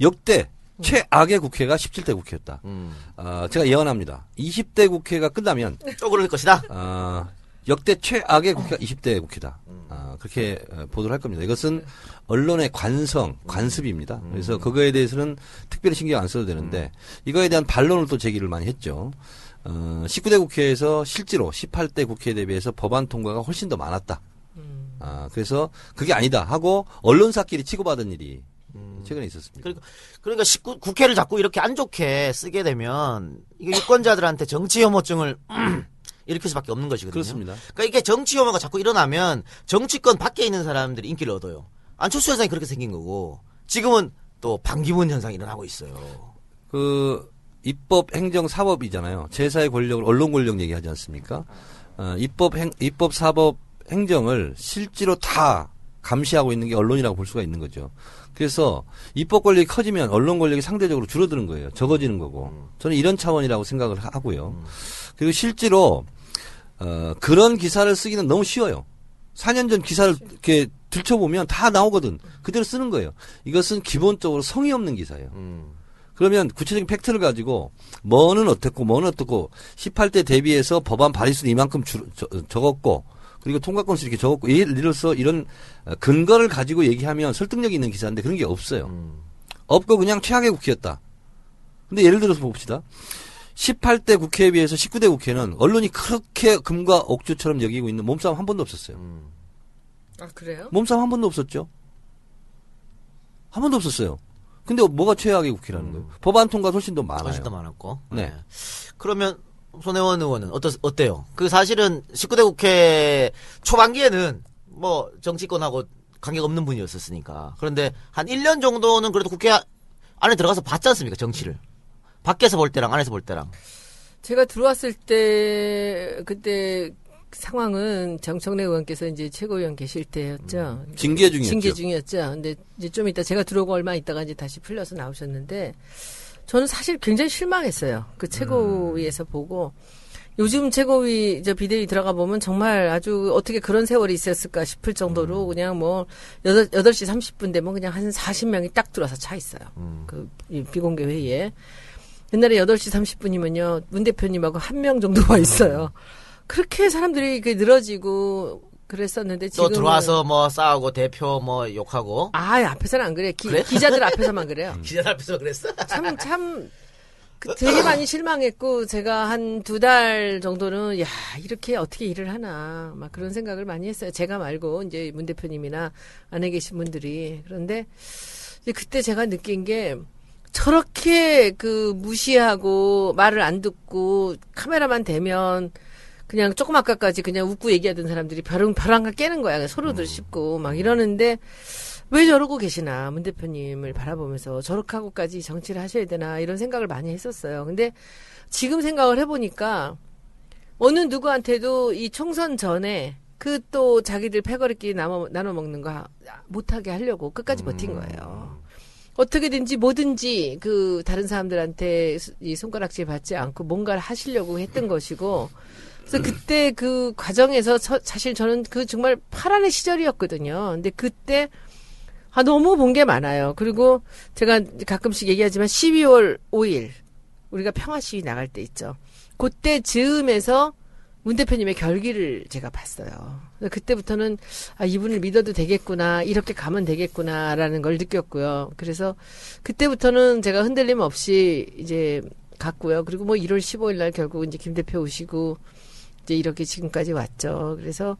D: 역대 최악의 국회가 17대 국회였다.
C: 음.
D: 어, 제가 예언합니다. 20대 국회가 끝나면
C: 또 그럴 것이다.
D: 어, 역대 최악의 국회가 20대 국회다. 아, 그렇게 어, 보도를 할 겁니다. 이것은 언론의 관성, 관습입니다. 그래서 그거에 대해서는 특별히 신경 안 써도 되는데 이거에 대한 반론을 또 제기를 많이 했죠. 어, 19대 국회에서 실제로 18대 국회에 대비해서 법안 통과가 훨씬 더 많았다. 아, 그래서 그게 아니다 하고 언론사끼리 치고받은 일이 최근에 있었습니다.
C: 그러니까, 그러니까 19, 국회를 자꾸 이렇게 안 좋게 쓰게 되면 이게 유권자들한테 정치 혐오증을 일으킬 수밖에 없는 것이거든요.
D: 그렇습니다.
C: 그러니까 이게 정치 혐오가 자꾸 일어나면 정치권 밖에 있는 사람들이 인기를 얻어요. 안철수 현상이 그렇게 생긴 거고 지금은 또 반기문 현상이 일어나고 있어요.
D: 그 입법, 행정, 사법이잖아요. 제사의 권력을 언론 권력 얘기하지 않습니까? 어, 입법, 행, 입법, 사법, 행정을 실제로 다 감시하고 있는 게 언론이라고 볼 수가 있는 거죠. 그래서 입법 권력이 커지면 언론 권력이 상대적으로 줄어드는 거예요. 적어지는 거고. 저는 이런 차원이라고 생각을 하- 하고요. 그리고 실제로 어, 그런 기사를 쓰기는 너무 쉬워요. 4년 전 기사를 이렇게 들춰보면 다 나오거든. 그대로 쓰는 거예요. 이것은 기본적으로 성의 없는 기사예요. 그러면 구체적인 팩트를 가지고 뭐는 어떻고 뭐는 어떻고 18대 대비해서 법안 발의수는 이만큼 줄- 저- 적었고 그리고 통과 건수 이렇게 적었고 예를 들어서 이런 어, 근거를 가지고 얘기하면 설득력이 있는 기사인데 그런 게 없어요. 없고 그냥 최악의 국회였다. 근데 예를 들어서 봅시다. 18대 국회에 비해서 19대 국회는 언론이 그렇게 금과 옥주처럼 여기고 있는 몸싸움 한 번도 없었어요.
A: 아 그래요?
D: 몸싸움 한 번도 없었죠. 한 번도 없었어요. 근데 뭐가 최악의 국회라는 거예요? 법안 통과 훨씬 더 많아요.
C: 훨씬 더 많았고.
D: 네.
C: 그러면 손혜원 의원은 어떠, 어때요? 그 사실은 19대 국회 초반기에는 뭐 정치권하고 관계가 없는 분이었었으니까. 그런데 한 1년 정도는 그래도 국회 안에 들어가서 봤지 않습니까? 정치를. 밖에서 볼 때랑 안에서 볼 때랑.
A: 제가 들어왔을 때 그때 상황은 정청래 의원께서 이제 최고위원 계실 때였죠.
D: 징계 중이었죠.
A: 징계 중이었죠. 근데 이제 좀 이따 제가 들어오고 얼마 있다가 이제 다시 풀려서 나오셨는데 저는 사실 굉장히 실망했어요. 그 최고위에서 보고 요즘 최고위 저 비대위 들어가 보면 정말 아주 어떻게 그런 세월이 있었을까 싶을 정도로 그냥 뭐 여덟 8시 30분 되면 그냥 한 40명이 딱 들어와서 차 있어요. 그이 비공개 회의에. 옛날에 8시 30분이면요. 문 대표님하고 한 명 정도 와 있어요. 그렇게 사람들이 그 늘어지고 그랬었는데
C: 또
A: 지금
C: 들어와서 뭐 싸우고 대표 뭐 욕하고.
A: 아, 앞에서는 안 그래. 기,
C: 그래?
A: 기자들 앞에서만 그래요.
C: 기자 앞에서 그랬어?
A: 참, 참, 그 되게 많이 실망했고, 제가 한 두 달 정도는, 야, 이렇게 어떻게 일을 하나, 막 그런 생각을 많이 했어요. 제가 말고, 이제 문 대표님이나 안에 계신 분들이. 그런데, 그때 제가 느낀 게, 저렇게 그 무시하고, 말을 안 듣고, 카메라만 대면, 그냥 조금 아까까지 그냥 웃고 얘기하던 사람들이 벼랑, 벼랑가 깨는 거야. 서로들 씹고, 막 이러는데, 왜 저러고 계시나 문 대표님을 바라보면서 저렇게 하고까지 정치를 하셔야 되나 이런 생각을 많이 했었어요. 근데 지금 생각을 해보니까 어느 누구한테도 이 총선 전에 그 또 자기들 패거리끼리 나눠, 나눠 먹는 거 하- 못하게 하려고 끝까지 버틴 거예요. 어떻게든지 뭐든지 그 다른 사람들한테 수- 이 손가락질 받지 않고 뭔가를 하시려고 했던 것이고 그래서 그때 그 과정에서 저- 사실 저는 그 정말 파란의 시절이었거든요. 근데 그때 아 너무 본 게 많아요. 그리고 제가 가끔씩 얘기하지만 12월 5일 우리가 평화 시위 나갈 때 있죠. 그때 즈음에서 문 대표님의 결기를 제가 봤어요. 그때부터는 아 이분을 믿어도 되겠구나 이렇게 가면 되겠구나라는 걸 느꼈고요. 그래서 그때부터는 제가 흔들림 없이 이제 갔고요. 그리고 뭐 1월 15일 날 결국 이제 김 대표 오시고 이제 이렇게 지금까지 왔죠. 그래서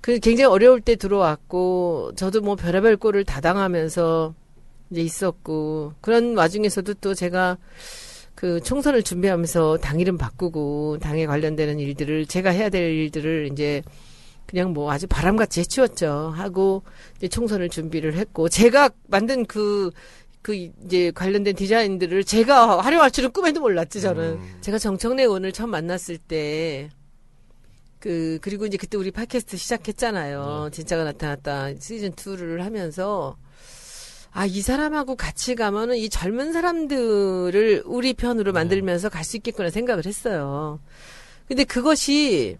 A: 그 굉장히 어려울 때 들어왔고 저도 뭐 별의별 꼴을 다 당하면서 이제 있었고 그런 와중에서도 또 제가 그 총선을 준비하면서 당 이름 바꾸고 당에 관련되는 일들을 제가 해야 될 일들을 이제 그냥 뭐 아주 바람같이 해치웠죠. 하고 이제 총선을 준비를 했고 제가 만든 그그 이제 관련된 디자인들을 제가 활용할 줄은 꿈에도 몰랐지 저는. 제가 정청래 의원을 처음 만났을 때 그 그리고 이제 그때 우리 팟캐스트 시작했잖아요. 진짜가 나타났다 시즌 2를 하면서 아 이 사람하고 같이 가면은 이 젊은 사람들을 우리 편으로 만들면서 갈 수 있겠구나 생각을 했어요. 근데 그것이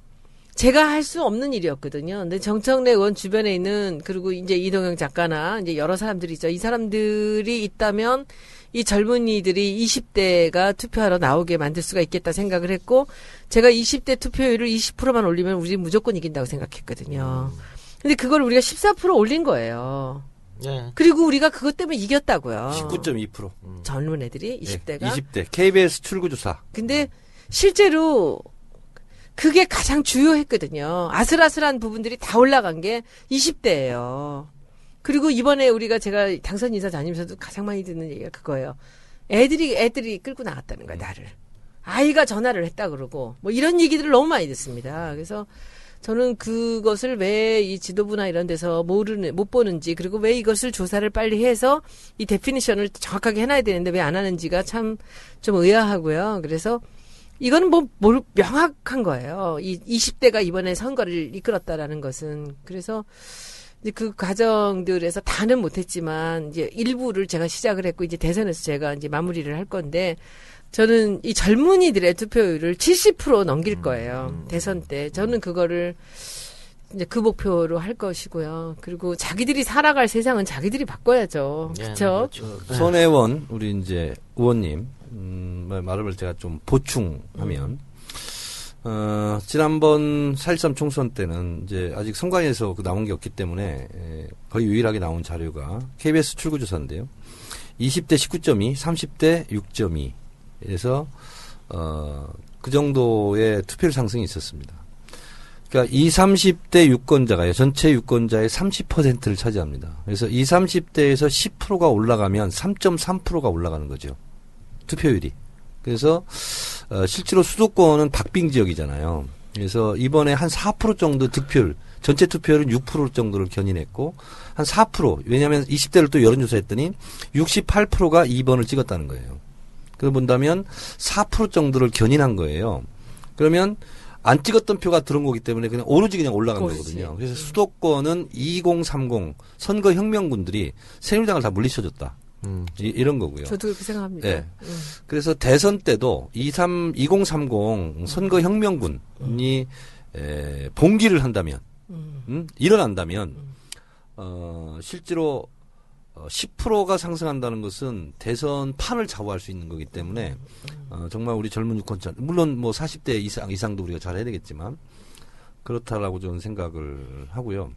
A: 제가 할 수 없는 일이었거든요. 근데 정청래 의원 주변에 있는 그리고 이제 이동영 작가나 이제 여러 사람들이 있죠. 이 사람들이 있다면 이 젊은이들이 20대가 투표하러 나오게 만들 수가 있겠다 생각을 했고 제가 20대 투표율을 20%만 올리면 우리 무조건 이긴다고 생각했거든요. 근데 그걸 우리가 14% 올린 거예요.
C: 예.
A: 그리고 우리가 그것 때문에 이겼다고요.
D: 19.2%.
A: 젊은 애들이
D: 네,
A: 20대가.
D: 20대 KBS 출구 조사.
A: 근데 실제로 그게 가장 주요했거든요. 아슬아슬한 부분들이 다 올라간 게 20대예요. 그리고 이번에 우리가 제가 당선 인사 다니면서도 가장 많이 듣는 얘기가 그거예요. 애들이 애들이 끌고 나갔다는 거야 나를. 아이가 전화를 했다 그러고 뭐 이런 얘기들을 너무 많이 듣습니다. 그래서 저는 그것을 왜 이 지도부나 이런 데서 모르는 못 보는지 그리고 왜 이것을 조사를 빨리 해서 이 definition을 정확하게 해놔야 되는데 왜 안 하는지가 참 좀 의아하고요. 그래서 이거는 뭐, 뭘 명확한 거예요. 이 20대가 이번에 선거를 이끌었다라는 것은. 그래서 이제 그 과정들에서 다는 못했지만 이제 일부를 제가 시작을 했고 이제 대선에서 제가 이제 마무리를 할 건데 저는 이 젊은이들의 투표율을 70% 넘길 거예요. 대선 때. 저는 그거를 이제 그 목표로 할 것이고요. 그리고 자기들이 살아갈 세상은 자기들이 바꿔야죠.
C: 예,
A: 그렇죠?
C: 그렇죠.
D: 손혜원 우리 이제 의원님 음, 말- 말을 제가 좀 보충하면 어, 지난번 4.13 총선 때는 이제 아직 선관위에서 그 나온 게 없기 때문에 에, 거의 유일하게 나온 자료가 KBS 출구조사인데요. 20대 19.2, 30대 6.2에서 어, 그 정도의 투표율 상승이 있었습니다. 그러니까 20, 30대 유권자가요. 전체 유권자의 30%를 차지합니다. 그래서 20, 30대에서 10%가 올라가면 3.3%가 올라가는 거죠. 투표율이. 그래서 어, 실제로 수도권은 박빙 지역이잖아요. 그래서 이번에 한 4% 정도 득표율, 전체 투표율은 6% 정도를 견인했고 한 4% 왜냐하면 20대를 또 여론조사했더니 68%가 2번을 찍었다는 거예요. 그걸 본다면 4% 정도를 견인한 거예요. 그러면 안 찍었던 표가 들어온 거기 때문에 그냥 오로지 그냥 올라간
A: 오로지.
D: 거거든요. 그래서 수도권은 2030 선거 혁명군들이 새누리당을 다 물리쳐줬다.
C: 음.
D: 이, 런 거고요.
A: 저도 그렇게 생각합니다.
D: 네.
A: 음.
D: 그래서 대선 때도 23, 2030 선거 혁명군이 에, 봉기를 한다면, 음, 일어난다면, 어, 실제로 어, 10%가 상승한다는 것은 대선 판을 좌우할 수 있는 거기 때문에 어, 정말 우리 젊은 유권자 물론 뭐 40대 이상 이상도 우리가 잘 해야 되겠지만 그렇다라고 저는 생각을 하고요.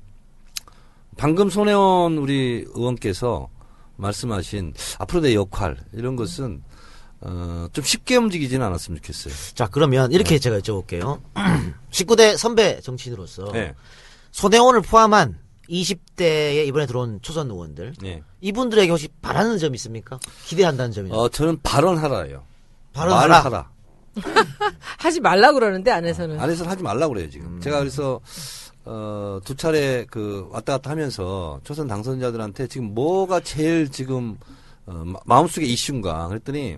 D: 방금 손혜원 우리 의원께서 말씀하신 앞으로 내 역할 이런 것은 어, 좀 쉽게 움직이지는 않았으면 좋겠어요.
C: 자, 그러면 이렇게 제가 여쭤볼게요. 19대 선배 정치인으로서
D: 네.
C: 손혜원을 포함한 20대에 이번에 들어온 초선 의원들
D: 네.
C: 이분들에게 혹시 바라는 점 있습니까? 기대한다는 점이
D: 어, 저는 발언하라예요.
C: 발언하라.
D: 하라.
A: 하지 말라 그러는데 안에서는
D: 안에서는 하지 말라고 그래요, 지금. 제가 그래서, 어, 두 차례 그 왔다 갔다 하면서 초선 당선자들한테 지금 뭐가 제일 지금 어, 마- 마음속에 이슈인가 그랬더니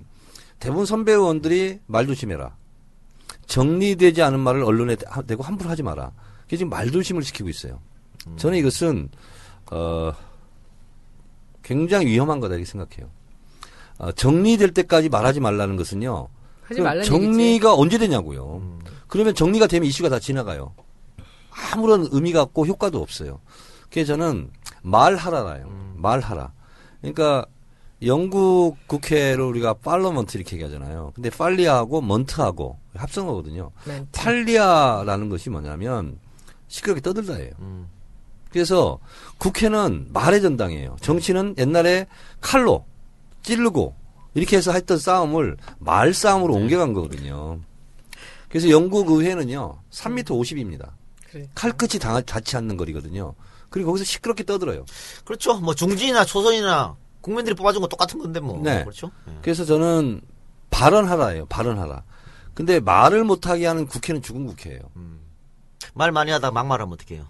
D: 대부분 선배 의원들이 말 조심해라. 정리되지 않은 말을 언론에 대- 대고 함부로 하지 마라. 그게 지금 말조심을 시키고 있어요. 저는 이것은 어, 굉장히 위험한 거다 이렇게 생각해요. 어, 정리될 때까지 말하지 말라는 것은요.
A: 말라는 얘기지.
D: 정리가 언제 되냐고요. 그러면 정리가 되면 이슈가 다 지나가요. 아무런 의미가 없고 효과도 없어요. 그래서 저는 말하라라요. 말하라. 그러니까 영국 국회를 우리가 팔러먼트 이렇게 얘기하잖아요. 근데 팔리아하고 먼트하고 합성어거든요.
A: 멘트.
D: 팔리아라는 것이 뭐냐면 시끄럽게 떠들다예요. 그래서 국회는 말의 전당이에요. 정치는 옛날에 칼로 찌르고 이렇게 해서 했던 싸움을 말 싸움으로 옮겨간 거거든요. 그래서 영국 의회는요 3m 50입니다.
A: 그래.
D: 칼끝이 닿- 닿지 않는 거리거든요. 그리고 거기서 시끄럽게 떠들어요.
C: 그렇죠. 뭐 중진이나 초선이나 국민들이 뽑아준 거 똑같은 건데 뭐.
D: 네.
C: 그렇죠. 예.
D: 그래서 저는 발언하라예요. 발언하라. 근데 말을 못하게 하는 국회는 죽은 국회예요.
C: 말 많이 하다 막말하면 어떡해요?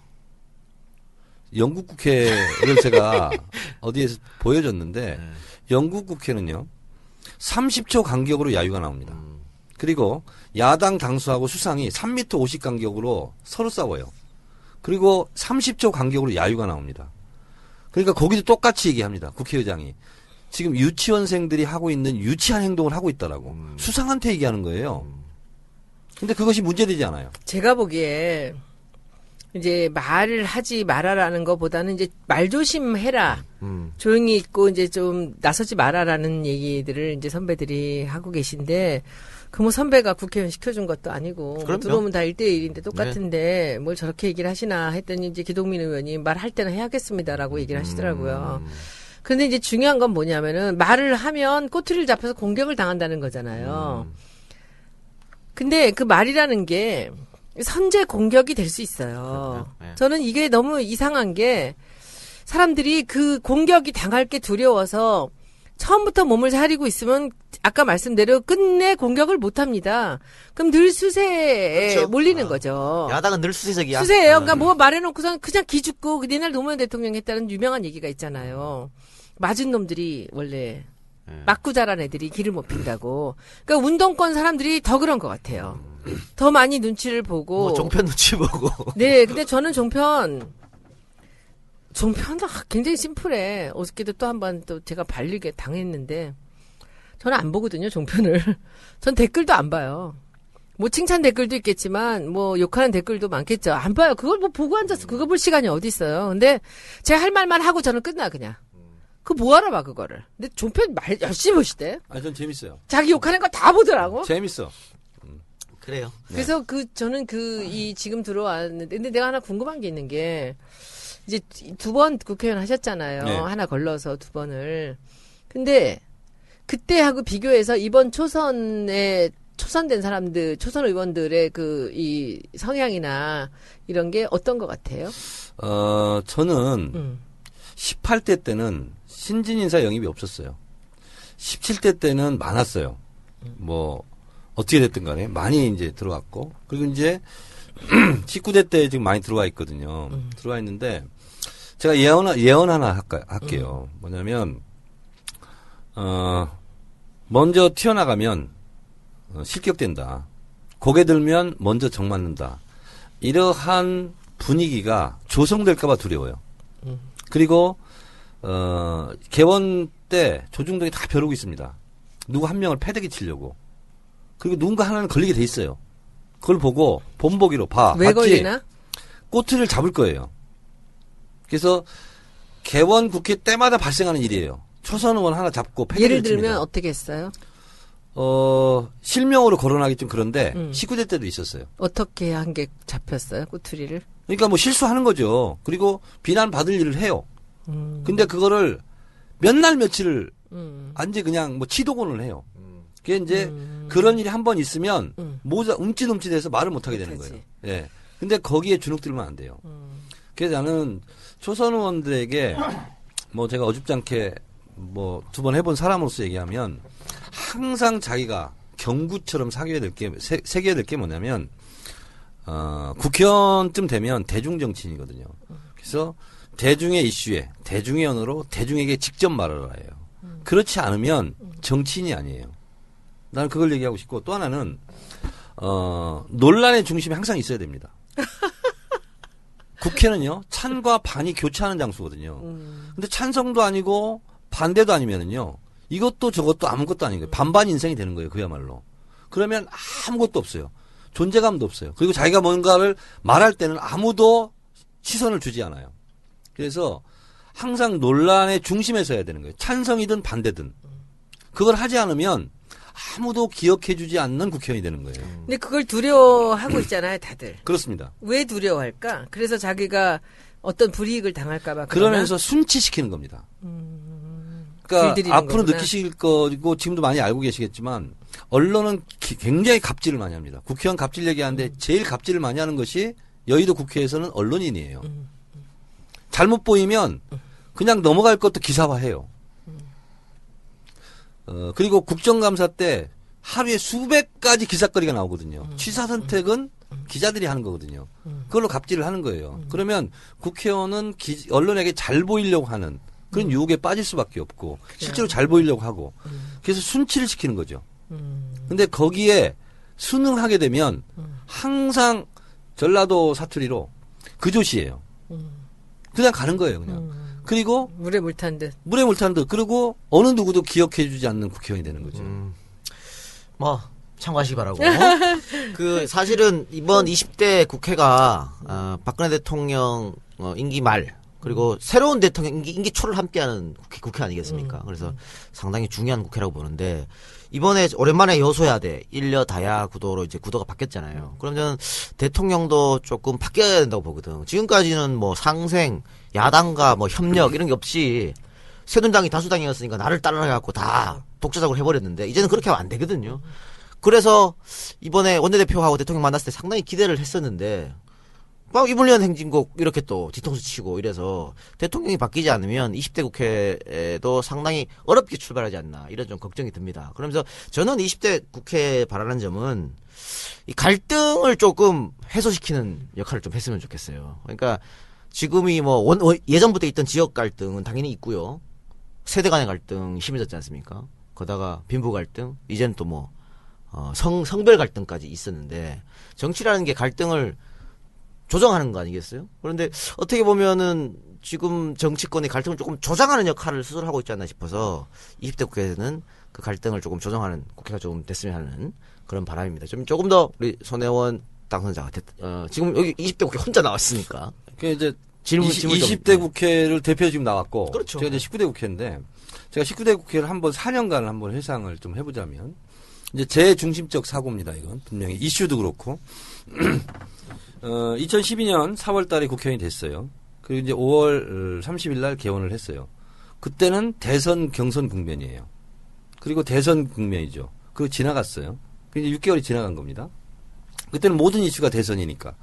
D: 영국 국회를 제가 어디에서 보여줬는데
C: 네.
D: 영국 국회는요 30초 간격으로 야유가 나옵니다. 그리고 야당 당수하고 수상이 3m 50 간격으로 서로 싸워요. 그리고 30초 간격으로 야유가 나옵니다. 그러니까 거기도 똑같이 얘기합니다. 국회의장이 지금 유치원생들이 하고 있는 유치한 행동을 하고 있다라고 수상한테 얘기하는 거예요. 근데 그것이 문제되지 않아요.
A: 제가 보기에 이제 말을 하지 말아라는 것보다는 이제 말 조심해라.
C: 음.
A: 조용히 있고 이제 좀 나서지 마라라는 얘기들을 이제 선배들이 하고 계신데 그뭐 선배가 국회의원 시켜준 것도 아니고 뭐. 들어오면 다 1대1인데 똑같은데 뭘 저렇게 얘기를 하시나 했더니 이제 기동민 의원이 말할 때는 해야겠습니다라고 얘기를 하시더라고요. 그런데 이제 중요한 건 뭐냐면은 말을 하면 꼬투리를 잡혀서 공격을 당한다는 거잖아요. 근데 그 말이라는 게 선제 공격이 될 수 있어요.
C: 예.
A: 저는 이게 너무 이상한 게 사람들이 그 공격이 당할 게 두려워서 처음부터 몸을 사리고 있으면 아까 말씀대로 끝내 공격을 못 합니다. 그럼 늘 수세에
C: 그렇죠.
A: 몰리는
C: 아.
A: 거죠.
C: 야당은 늘 수세적이야.
A: 수세예요.
C: 어.
A: 그러니까 뭐 말해놓고선 그냥 기죽고 옛날 노무현 대통령이 했다는 유명한 얘기가 있잖아요. 맞은 놈들이 원래
C: 예.
A: 맞고 자란 애들이 길을 못 핀다고. 그러니까 운동권 사람들이 더 그런 것 같아요. 더 많이 눈치를 보고.
C: 뭐 종편 눈치 보고.
A: 네, 근데 저는 종편 종편도 굉장히 심플해. 어저께도 또 한 번 또 제가 발리게 당했는데 저는 안 보거든요 종편을. 전 댓글도 안 봐요. 뭐 칭찬 댓글도 있겠지만 뭐 욕하는 댓글도 많겠죠. 안 봐요. 그걸 뭐 보고 앉아서 그거 볼 시간이 어디 있어요. 근데 제가 할 말만 하고 저는 끝나 그냥. 그 뭐하러 봐 그거를. 근데 종편 말 열심히 보시대.
D: 아, 전 재밌어요.
A: 자기 욕하는 거 다 보더라고.
D: 재밌어.
C: 그래요.
A: 그래서 그 저는 그 이 지금 들어왔는데 근데 내가 하나 궁금한 게 있는 게 이제 두 번 국회의원 하셨잖아요.
D: 네.
A: 하나 걸러서 두 번을. 근데 그때하고 비교해서 이번 초선에 초선된 사람들, 초선 의원들의 그 이 성향이나 이런 게 어떤 것 같아요?
D: 어, 저는
A: 음.
D: 18대 때는 신진 인사 영입이 없었어요. 17대 때는 많았어요. 뭐 어떻게 됐든 간에 많이 이제 들어왔고 그리고 이제 19대 때 지금 많이 들어와 있거든요. 들어와 있는데 제가 예언 예언 하나 할까, 할게요. 뭐냐면 어 먼저 튀어나가면 어, 실격된다. 고개 들면 먼저 정 맞는다. 이러한 분위기가 조성될까봐 두려워요. 그리고 어 개원 때 조중동이 다 벼르고 있습니다. 누구 한 명을 패대기 치려고. 그리고 누군가 하나는 걸리게 돼 있어요. 그걸 보고 본보기로 봐.
A: 왜
D: 봤지?
A: 걸리나?
D: 꼬투리를 잡을 거예요. 그래서 개원 국회 때마다 발생하는 일이에요. 초선 의원 하나 잡고
A: 예를 들면
D: 칩니다.
A: 어떻게 했어요?
D: 어, 실명으로 거론하기 좀 그런데
A: 음.
D: 19대 때도 있었어요.
A: 어떻게 한 게 잡혔어요? 꼬투리를?
D: 그러니까 뭐 실수하는 거죠. 그리고 비난 받을 일을 해요.
A: 음.
D: 근데 그거를 몇 날 며칠을
A: 음.
D: 안지 그냥 뭐 치도곤을 해요. 그게 이제 그런 일이 한 번 있으면
A: 음.
D: 모자 움찔움찔해서 말을 못 하게 되는. 거예요. 예. 근데 거기에 주눅들면 안 돼요.
A: 음.
D: 그래서 나는 초선 의원들에게 뭐 제가 어줍잖게 뭐 두 번 해본 사람으로서 얘기하면 항상 자기가 경구처럼 사귀어야 될 게, 새- 새겨야 될 게 뭐냐면, 어, 국회의원쯤 되면 대중 정치인이거든요. 그래서 대중의 이슈에 대중의 언어로 대중에게 직접 말을 해요. 그렇지 않으면 정치인이 아니에요. 나는 그걸 얘기하고 싶고 또 하나는 어, 논란의 중심에 항상 있어야 됩니다. 국회는요 찬과 반이 교차하는 장소거든요. 근데 찬성도 아니고 반대도 아니면은요 이것도 저것도 아무것도 아닌 거예요. 반반 인생이 되는 거예요. 그야말로. 그러면 아무것도 없어요. 존재감도 없어요. 그리고 자기가 뭔가를 말할 때는 아무도 시선을 주지 않아요. 그래서 항상 논란의 중심에 서야 되는 거예요. 찬성이든 반대든. 그걸 하지 않으면 아무도 기억해 주지 않는 국회의원이 되는 거예요.
A: 근데 그걸 두려워하고 있잖아요, 다들.
D: 그렇습니다.
A: 왜 두려워할까? 그래서 자기가 어떤 불이익을 당할까봐.
D: 그러면서 순치시키는 겁니다. 그러니까
A: 길들이는
D: 앞으로
A: 거구나.
D: 느끼실 거고 지금도 많이 알고 계시겠지만 언론은 기- 굉장히 갑질을 많이 합니다. 국회의원 갑질 얘기하는데
A: 음.
D: 제일 갑질을 많이 하는 것이 여의도 국회에서는 언론인이에요.
A: 음.
D: 잘못 보이면 그냥 넘어갈 것도 기사화해요. 어, 그리고 국정감사 때 하루에 수백 가지 기사거리가 나오거든요.
A: 음.
D: 취사 선택은 기자들이 하는 거거든요. 그걸로 갑질을 하는 거예요.
A: 음.
D: 그러면 국회의원은 기- 언론에게 잘 보이려고 하는 그런
A: 음.
D: 유혹에 빠질 수밖에 없고 실제로 잘 보이려고 하고 그래서 순치를 시키는 거죠.
A: 음.
D: 근데 거기에 순응하게 되면 항상 전라도 사투리로 그조시예요. 그냥 가는 거예요, 그냥. 그리고
A: 물에 물 탄 듯.
D: 물에 물 타는 듯 그리고 어느 누구도 기억해주지 않는 국회의원이 되는 거죠.
C: 뭐 참고하시기 바라고. 그 사실은 이번 20대 국회가 어, 박근혜 대통령 어, 임기 말 그리고 새로운 대통령 임기, 임기 초를 함께하는 국회, 국회 아니겠습니까? 그래서 상당히 중요한 국회라고 보는데 이번에 오랜만에 여소야대 일려 다야 구도로 이제 구도가 바뀌었잖아요. 그럼 저는 대통령도 조금 바뀌어야 된다고 보거든. 지금까지는 뭐 상생 야당과 뭐 협력 이런 게 없이 새누리당이 다수당이었으니까 나를 따라가고 다 독자적으로 해버렸는데 이제는 그렇게 하면 안 되거든요. 그래서 이번에 원내대표하고 대통령 만났을 때 상당히 기대를 했었는데 막 이불리언 행진곡 이렇게 또 뒤통수 치고 이래서 대통령이 바뀌지 않으면 20대 국회에도 상당히 어렵게 출발하지 않나 이런 좀 걱정이 듭니다. 그러면서 저는 20대 국회에 바라는 점은 이 갈등을 조금 해소시키는 역할을 좀 했으면 좋겠어요. 그러니까 지금이 뭐 원, 원- 예전부터 있던 지역 갈등은 당연히 있고요. 세대 간의 갈등 심해졌지 않습니까? 거다가 빈부 갈등, 이제는 또 뭐, 어, 성, 성별 갈등까지 있었는데, 정치라는 게 갈등을 조정하는 거 아니겠어요? 그런데 어떻게 보면은 지금 정치권이 갈등을 조금 조장하는 역할을 스스로 하고 있지 않나 싶어서 20대 국회에는 그 갈등을 조금 조정하는 국회가 좀 됐으면 하는 그런 바람입니다. 좀 조금 더 우리 손혜원 당선자가 됐, 어, 지금 여기 20대 국회 혼자 나왔으니까
D: 그 이제
C: 질문,
D: 20,
C: 질문 좀-
D: 20대 국회를 대표 지금 나왔고
C: 그렇죠.
D: 제가 이제 19대 국회인데 제가 19대 국회를 한번 4년간 한번 회상을 좀 해보자면 이제 제 중심적 사고입니다. 이건 분명히 이슈도 그렇고 어, 2012년 4월 달에 국회의원이 됐어요. 그리고 이제 5월 30일 날 개원을 했어요. 그때는 대선 경선 국면이에요. 그리고 대선 국면이죠. 그리고 지나갔어요. 그 이제 6개월이 지나간 겁니다. 그때는 모든 이슈가 대선이니까.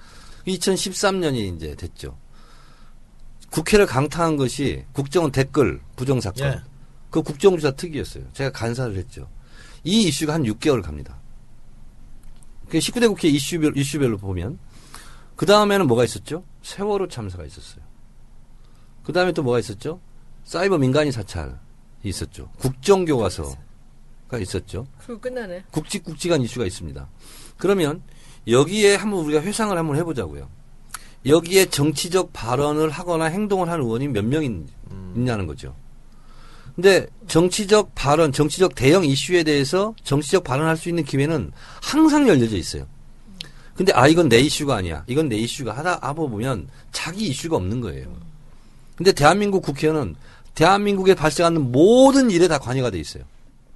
D: 2013년이 이제 됐죠. 국회를 강타한 것이 국정원 댓글 부정 사건.
C: 예.
D: 그 국정조사 특위였어요. 제가 간사를 했죠. 이 이슈가 한 6개월 갑니다. 그 19대 국회 이슈별, 이슈별로 보면. 그 다음에는 뭐가 있었죠? 세월호 참사가 있었어요. 그 다음에 또 뭐가 있었죠? 사이버 민간인 사찰이 있었죠. 국정교과서가 있었죠.
A: 그리고 끝나네.
D: 굵직굵직한 이슈가 있습니다. 그러면 여기에 한번 우리가 회상을 한번 해보자고요. 여기에 정치적 발언을 하거나 행동을 하는 의원이 몇명 있냐는 거죠. 근데 정치적 발언, 정치적 대형 이슈에 대해서 정치적 발언할 수 있는 기회는 항상 열려져 있어요. 근데 아 이건 내 이슈가 아니야. 이건 내 이슈가 하다 하고 보면 자기 이슈가 없는 거예요. 근데 대한민국 국회의원은 대한민국에 발생하는 모든 일에 다 관여가 돼 있어요.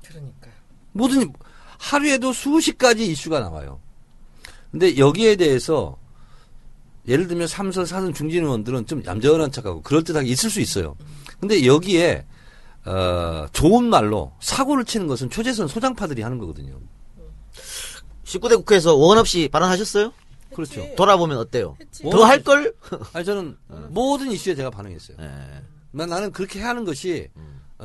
A: 그러니까.
D: 모든 하루에도 수십 가지 이슈가 나와요. 근데 여기에 대해서 예를 들면 삼선, 사선 중진 의원들은 좀 얌전한 척하고 그럴듯하게 있을 수 있어요. 근데 여기에 어, 좋은 말로 사고를 치는 것은 초재선 소장파들이 하는 거거든요.
C: 19대 국회에서 원 없이 발언하셨어요?
D: 그렇죠.
C: 돌아보면 어때요? 더 할 걸?
D: 아니 저는 모든 이슈에 제가 반응했어요.
C: 예.
D: 난 나는 그렇게 하는 것이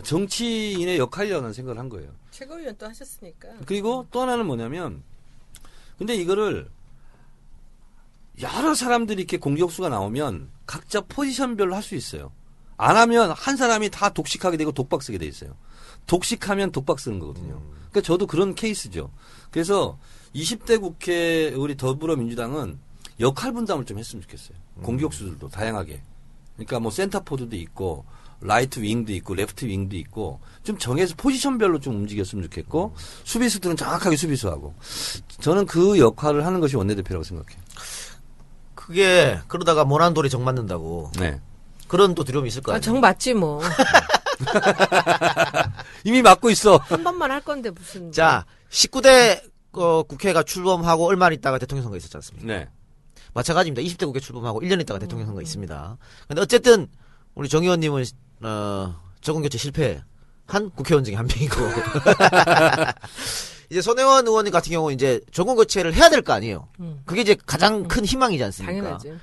D: 정치인의 역할이라고 생각을 한 거예요.
A: 최고위원 또 하셨으니까.
D: 그리고 또 하나는 뭐냐면 근데 이거를 여러 사람들이 이렇게 공격수가 나오면 각자 포지션별로 할 수 있어요. 안 하면 한 사람이 다 독식하게 되고 독박 쓰게 돼 있어요. 독식하면 독박 쓰는 거거든요. 그러니까 저도 그런 케이스죠. 그래서 20대 국회 우리 더불어민주당은 역할 분담을 좀 했으면 좋겠어요. 공격수들도 다양하게. 그러니까 뭐 센터포워드도 있고 라이트 윙도 있고 레프트 윙도 있고 좀 정해서 포지션별로 좀 움직였으면 좋겠고 수비수들은 정확하게 수비수하고 저는 그 역할을 하는 것이 원내대표라고 생각해요.
C: 그게 그러다가 모난 돌이 정 맞는다고
D: 네.
C: 그런 또 두려움이 있을 거
A: 아. 정 맞지 뭐.
D: 이미 맞고 있어.
A: 한 번만 할 건데 무슨.
C: 자, 19대 어, 국회가 출범하고 얼마 있다가 대통령 선거 있었지 않습니까?
D: 네.
C: 마찬가지입니다. 20대 국회 출범하고 1년 있다가 대통령 선거 있습니다. 근데 어쨌든 우리 정 의원님은 어, 정권 교체 실패한 국회의원 중에 한 명이고 이제 손혜원 의원 같은 경우 이제 정권 교체를 해야 될 거 아니에요.
A: 음.
C: 그게 이제 가장 큰 희망이지 않습니까?
A: 당연하지.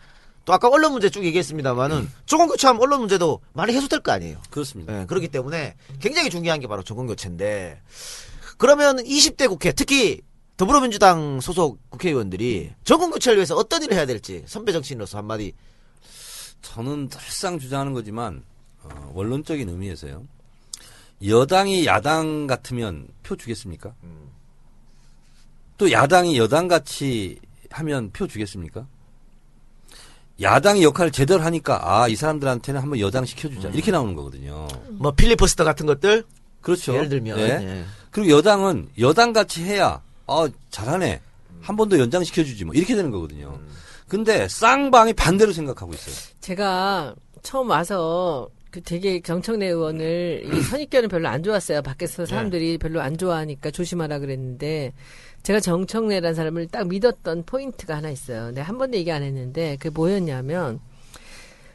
C: 또 아까 언론 문제 쭉 얘기했습니다만은 정권 교체하면 언론 문제도 많이 해소될 거 아니에요.
D: 그렇습니다.
C: 예, 그렇기 때문에 굉장히 중요한 게 바로 정권 교체인데 그러면 20대 국회 특히 더불어민주당 소속 국회의원들이 정권 교체를 위해서 어떤 일을 해야 될지 선배 정치인으로서 한마디
D: 저는 늘상 주장하는 거지만 어, 원론적인 의미에서요. 여당이 야당 같으면 표 주겠습니까? 또 야당이 여당 같이 하면 표 주겠습니까? 야당이 역할을 제대로 하니까 아 이 사람들한테는 한번 여당 시켜주자 이렇게 나오는 거거든요.
C: 뭐 필리버스터 같은 것들
D: 그렇죠.
C: 예를 들면
D: 예.
C: 예.
D: 그리고 여당은 여당 같이 해야 아 잘하네 한 번 더 연장 시켜주지 뭐 이렇게 되는 거거든요. 근데 쌍방이 반대로 생각하고 있어요.
A: 제가 처음 와서 그 되게 정청래 의원을 이 선입견은 별로 안 좋았어요. 밖에서 사람들이 별로 안 좋아하니까 조심하라 그랬는데 제가 정청래라는 사람을 딱 믿었던 포인트가 하나 있어요. 근데 한 번도 얘기 안 했는데 그게 뭐였냐면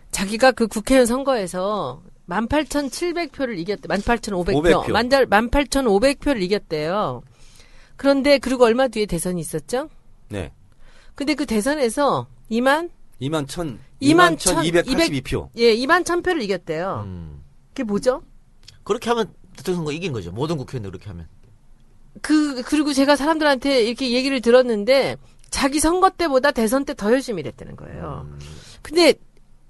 A: 자기가 그 국회의원 선거에서 18,700표를 이겼대. 18,500표.
D: 500표.
A: 18,500표를 이겼대요. 그런데 그리고 얼마 뒤에 대선이 있었죠?
D: 네.
A: 근데 그 대선에서 2만
D: 2만 천,
A: 2만
D: 2만 천 282표.
A: 예, 2만 1000표를 이겼대요.
C: 음.
A: 그게 뭐죠?
C: 그렇게 하면 대통령 선거 이긴 거죠. 모든 국회의원들 그렇게 하면
A: 그 그리고 제가 사람들한테 이렇게 얘기를 들었는데 자기 선거 때보다 대선 때 더 열심히 일했다는 거예요. 근데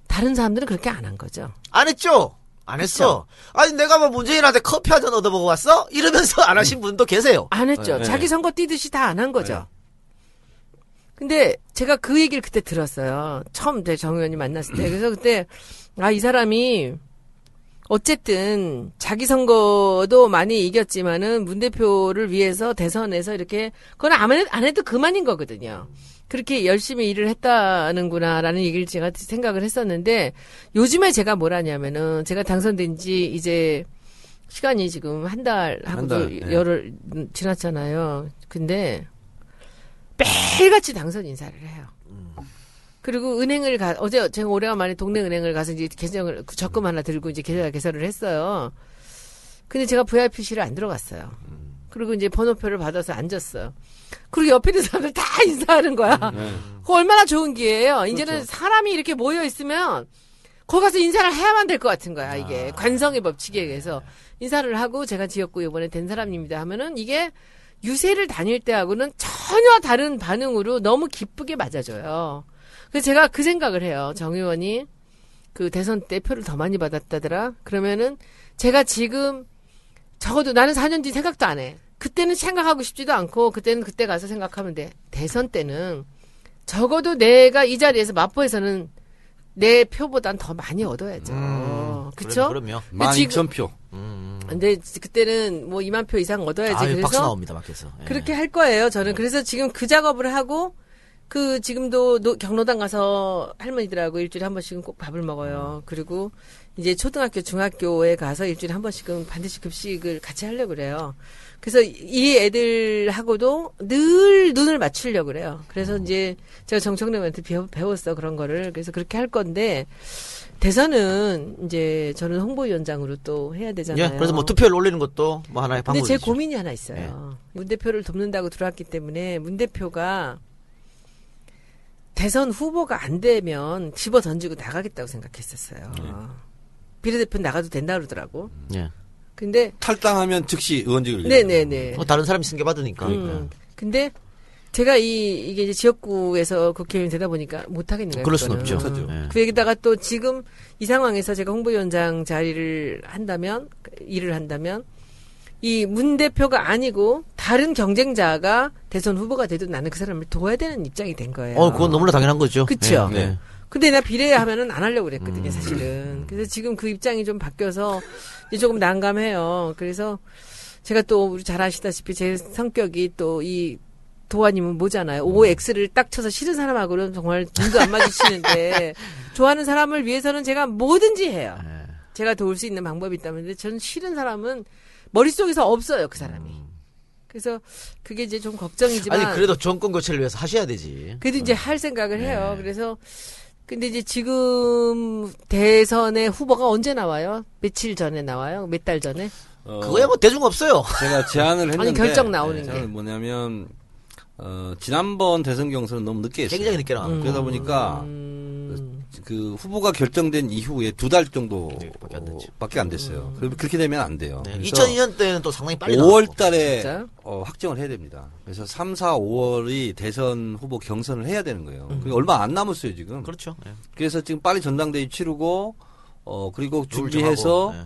A: 다른 사람들은 그렇게 안 한 거죠.
C: 안 했죠. 안 했어. 아니 내가 뭐 문재인한테 커피 한 잔 얻어먹어 왔어? 이러면서 안 하신 분도 계세요.
A: 안 했죠.
D: 네.
A: 자기 선거 뛰듯이 다 안 한 거죠. 근데 제가 그 얘기를 그때 들었어요. 처음 제정 의원님 만났을 때. 그래서 그때 아 이 사람이 어쨌든 자기 선거도 많이 이겼지만은 문 대표를 위해서 대선에서 이렇게 그건 안, 해도 그만인 거거든요. 그렇게 열심히 일을 했다는구나라는 얘기를 제가 생각을 했었는데 요즘에 제가 뭘 하냐면은 제가 당선된 지 이제 시간이 지금 한 달 하고도
D: 한 달, 네.
A: 열흘 지났잖아요. 근데 매일같이 당선 인사를 해요. 그리고 은행을 가 어제 제가 오래간만에 동네 은행을 가서 이제 계정을 그 적금 하나 들고 이제 계좌 개설을 했어요. 근데 제가 VIP실을 안 들어갔어요. 그리고 이제 번호표를 받아서 앉았어요. 그리고 옆에 있는 사람들 다 인사하는 거야.
D: 네.
A: 그거 얼마나 좋은 기회예요. 이제는 사람이 이렇게 모여 있으면 거기 가서 인사를 해야만 될 것 같은 거야. 이게 관성의 법칙에 의해서 인사를 하고 제가 지역구 이번에 된 사람입니다 하면은 이게 유세를 다닐 때하고는 전혀 다른 반응으로 너무 기쁘게 맞아줘요. 그래서 제가 그 생각을 해요. 정 의원이 그 대선 때 표를 더 많이 받았다더라. 그러면은 제가 지금 적어도 나는 4년 뒤 생각도 안 해. 그때는 생각하고 싶지도 않고 그때는 그때 가서 생각하면 돼. 대선 때는 적어도 내가 이 자리에서 마포에서는 내 표보단 더 많이 얻어야죠. 어, 그쵸?
C: 그럼, 그럼요.
A: 근데 지금-
D: 12,000표.
A: 근데 그때는 뭐 2만 표 이상 얻어야지.
C: 아유,
A: 그래서
C: 나옵니다, 밖에서. 예.
A: 그렇게 할 거예요. 저는 그래서 지금 그 작업을 하고 그 지금도 노- 경로당 가서 할머니들하고 일주일에 한 번씩은 꼭 밥을 먹어요. 그리고 이제 초등학교, 중학교에 가서 일주일에 한 번씩은 반드시 급식을 같이 하려고 그래요. 그래서 이 애들하고도 늘 눈을 맞추려고 그래요. 그래서 이제 제가 정청래한테 배웠어 그런 거를. 그래서 그렇게 할 건데 대선은 이제 저는 홍보위원장으로 또 해야 되잖아요.
C: 예, 그래서 뭐 투표를 올리는 것도 뭐 하나의
A: 근데
C: 방법이죠.
A: 제 고민이 하나 있어요. 문 대표를 돕는다고 들어왔기 때문에 문 대표가 대선 후보가 안 되면 집어 던지고 나가겠다고 생각했었어요. 비례대표 나가도 된다 그러더라고.
C: 예.
A: 근데
D: 탈당하면 즉시 의원직을
A: 네네네.
C: 뭐 다른 사람이 승계 받으니까.
A: 음, 근데 제가 이 이게 이제 지역구에서 국회의원 되다 보니까 못 하겠네요.
C: 그럴 순
A: 그거는.
C: 없죠. 예.
A: 그 얘기다가 또 지금 이 상황에서 제가 홍보위원장 자리를 한다면 일을 한다면 이 문 대표가 아니고 다른 경쟁자가 대선 후보가 돼도 나는 그 사람을 도와야 되는 입장이 된 거예요.
C: 어, 그건 너무나 당연한 거죠.
A: 그쵸?
C: 예, 예.
A: 근데 나 비례하면은 안 하려고 그랬거든요,
C: 음.
A: 사실은. 그래서 지금 그 입장이 좀 바뀌어서 이제 조금 난감해요. 그래서 제가 또 우리 잘 아시다시피 제 성격이 또 이 도화님은 뭐잖아요. OX를 딱 쳐서 싫은 사람하고는 정말 눈도 안 마주치는데 좋아하는 사람을 위해서는 제가 뭐든지 해요.
C: 예.
A: 제가 도울 수 있는 방법이 있다면 근데 저는 싫은 사람은 머릿속에서 없어요, 그 사람이. 그래서 그게 이제 좀 걱정이지만
C: 아니 그래도 정권 교체를 위해서 하셔야 되지.
A: 그래도 이제 할 생각을 해요.
C: 네.
A: 그래서 근데 이제 지금 대선의 후보가 언제 나와요? 며칠 전에 나와요? 몇 달 전에?
D: 어,
C: 그거야 뭐 대중 없어요.
D: 제가 제안을 했는데
A: 결정 나오는
D: 제안은
A: 게.
D: 뭐냐면 어, 지난번 대선 경선은 너무 늦게 했어요.
C: 굉장히 늦게 나와.
D: 그러다 보니까
A: 음,
D: 그 후보가 결정된 이후에 두 달 정도
C: 네, 밖에 안 됐죠.
D: 밖에 안 됐어요. 그럼 그렇게 되면 안 돼요.
C: 네,
D: 그래서
C: 2002년 때는 또 상당히 빨리
D: 5월
C: 나왔고.
D: 달에? 어, 확정을 해야 됩니다. 그래서 3, 4, 5월이 대선 후보 경선을 해야 되는 거예요.
A: 음.
D: 그게 얼마 안 남았어요, 지금.
C: 그렇죠. 예.
D: 그래서 지금 빨리 전당대회 치르고 어 그리고
C: 룰
D: 준비해서
C: 예.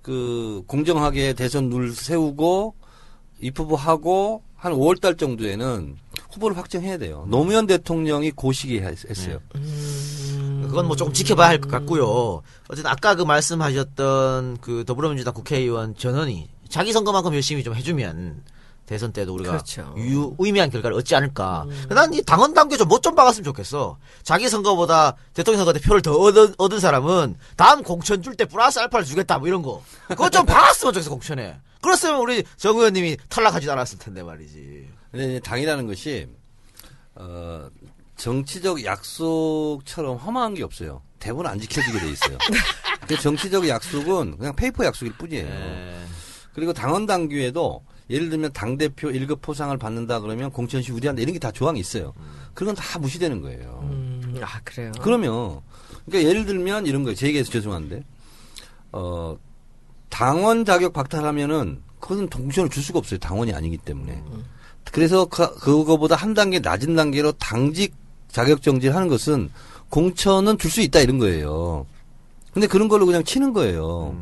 D: 그 공정하게 대선 룰 세우고 입후보하고 한 5월 달 정도에는 후보를 확정해야 돼요. 노무현 대통령이 고시기 했- 했어요.
C: 그건 뭐 조금 지켜봐야 할 것 같고요. 어쨌든 아까 그 말씀하셨던 그 더불어민주당 국회의원 전원이 자기 선거만큼 열심히 좀 해주면 대선 때도 우리가
A: 그렇죠.
C: 유, 의미한 결과를 얻지 않을까. 난이 당원 단계 좀 못 좀 박았으면 좋겠어. 자기 선거보다 대통령 선거 때 표를 더 얻은, 얻은 사람은 다음 공천 줄 때 플러스 알파를 주겠다 뭐 이런 거. 그거 좀 박았으면 좋겠어 공천에. 그랬으면 우리 정 의원님이 탈락하지 않았을 텐데 말이지.
D: 근데 이제 당이라는 것이 어 정치적 약속처럼 허망한 게 없어요. 대부분 안 지켜지게 돼 있어요. 그 정치적 약속은 그냥 paper 약속일 뿐이에요.
C: 예.
D: 그리고 당원 당규에도 예를 들면 당 대표 1급 포상을 받는다 그러면 공천 시 우대한다 이런 게 다 조항이 있어요. 그런 건 다 무시되는 거예요.
A: 음, 아 그래요.
D: 그러면 그러니까 예를 들면 이런 거예요. 제 얘기해서 죄송한데 어 당원 자격 박탈하면은 그것은 공천을 줄 수가 없어요. 당원이 아니기 때문에. 그래서 그, 그거보다 한 단계 낮은 단계로 당직 자격 정지를 하는 것은 공천은 줄 수 있다 이런 거예요. 근데 그런 걸로 그냥 치는 거예요.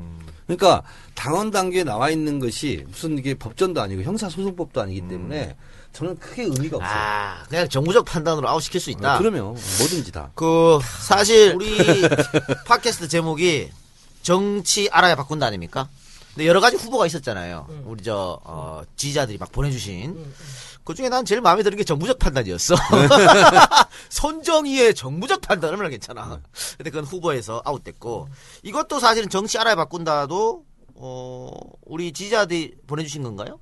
D: 그러니까 당원 단계에 나와 있는 것이 무슨 이게 법전도 아니고 형사소송법도 아니기 때문에 저는 크게 의미가 없어요.
C: 아, 그냥 정무적 판단으로 아웃시킬 수 있다.
D: 어, 그러면 뭐든지 다.
C: 그 사실 우리 팟캐스트 제목이 정치 알아야 바꾼다 아닙니까? 근데 여러 가지 후보가 있었잖아요. 우리 저 어, 지지자들이 막 보내주신 그 중에 난 제일 마음에 드는 게 정무적 판단이었어. 손정희의 정무적 판단 얼마나 괜찮아. 근데 그건 후보에서 아웃됐고 이것도 사실은 정치 알아야 바꾼다도 어 우리 지지자들이 보내주신 건가요?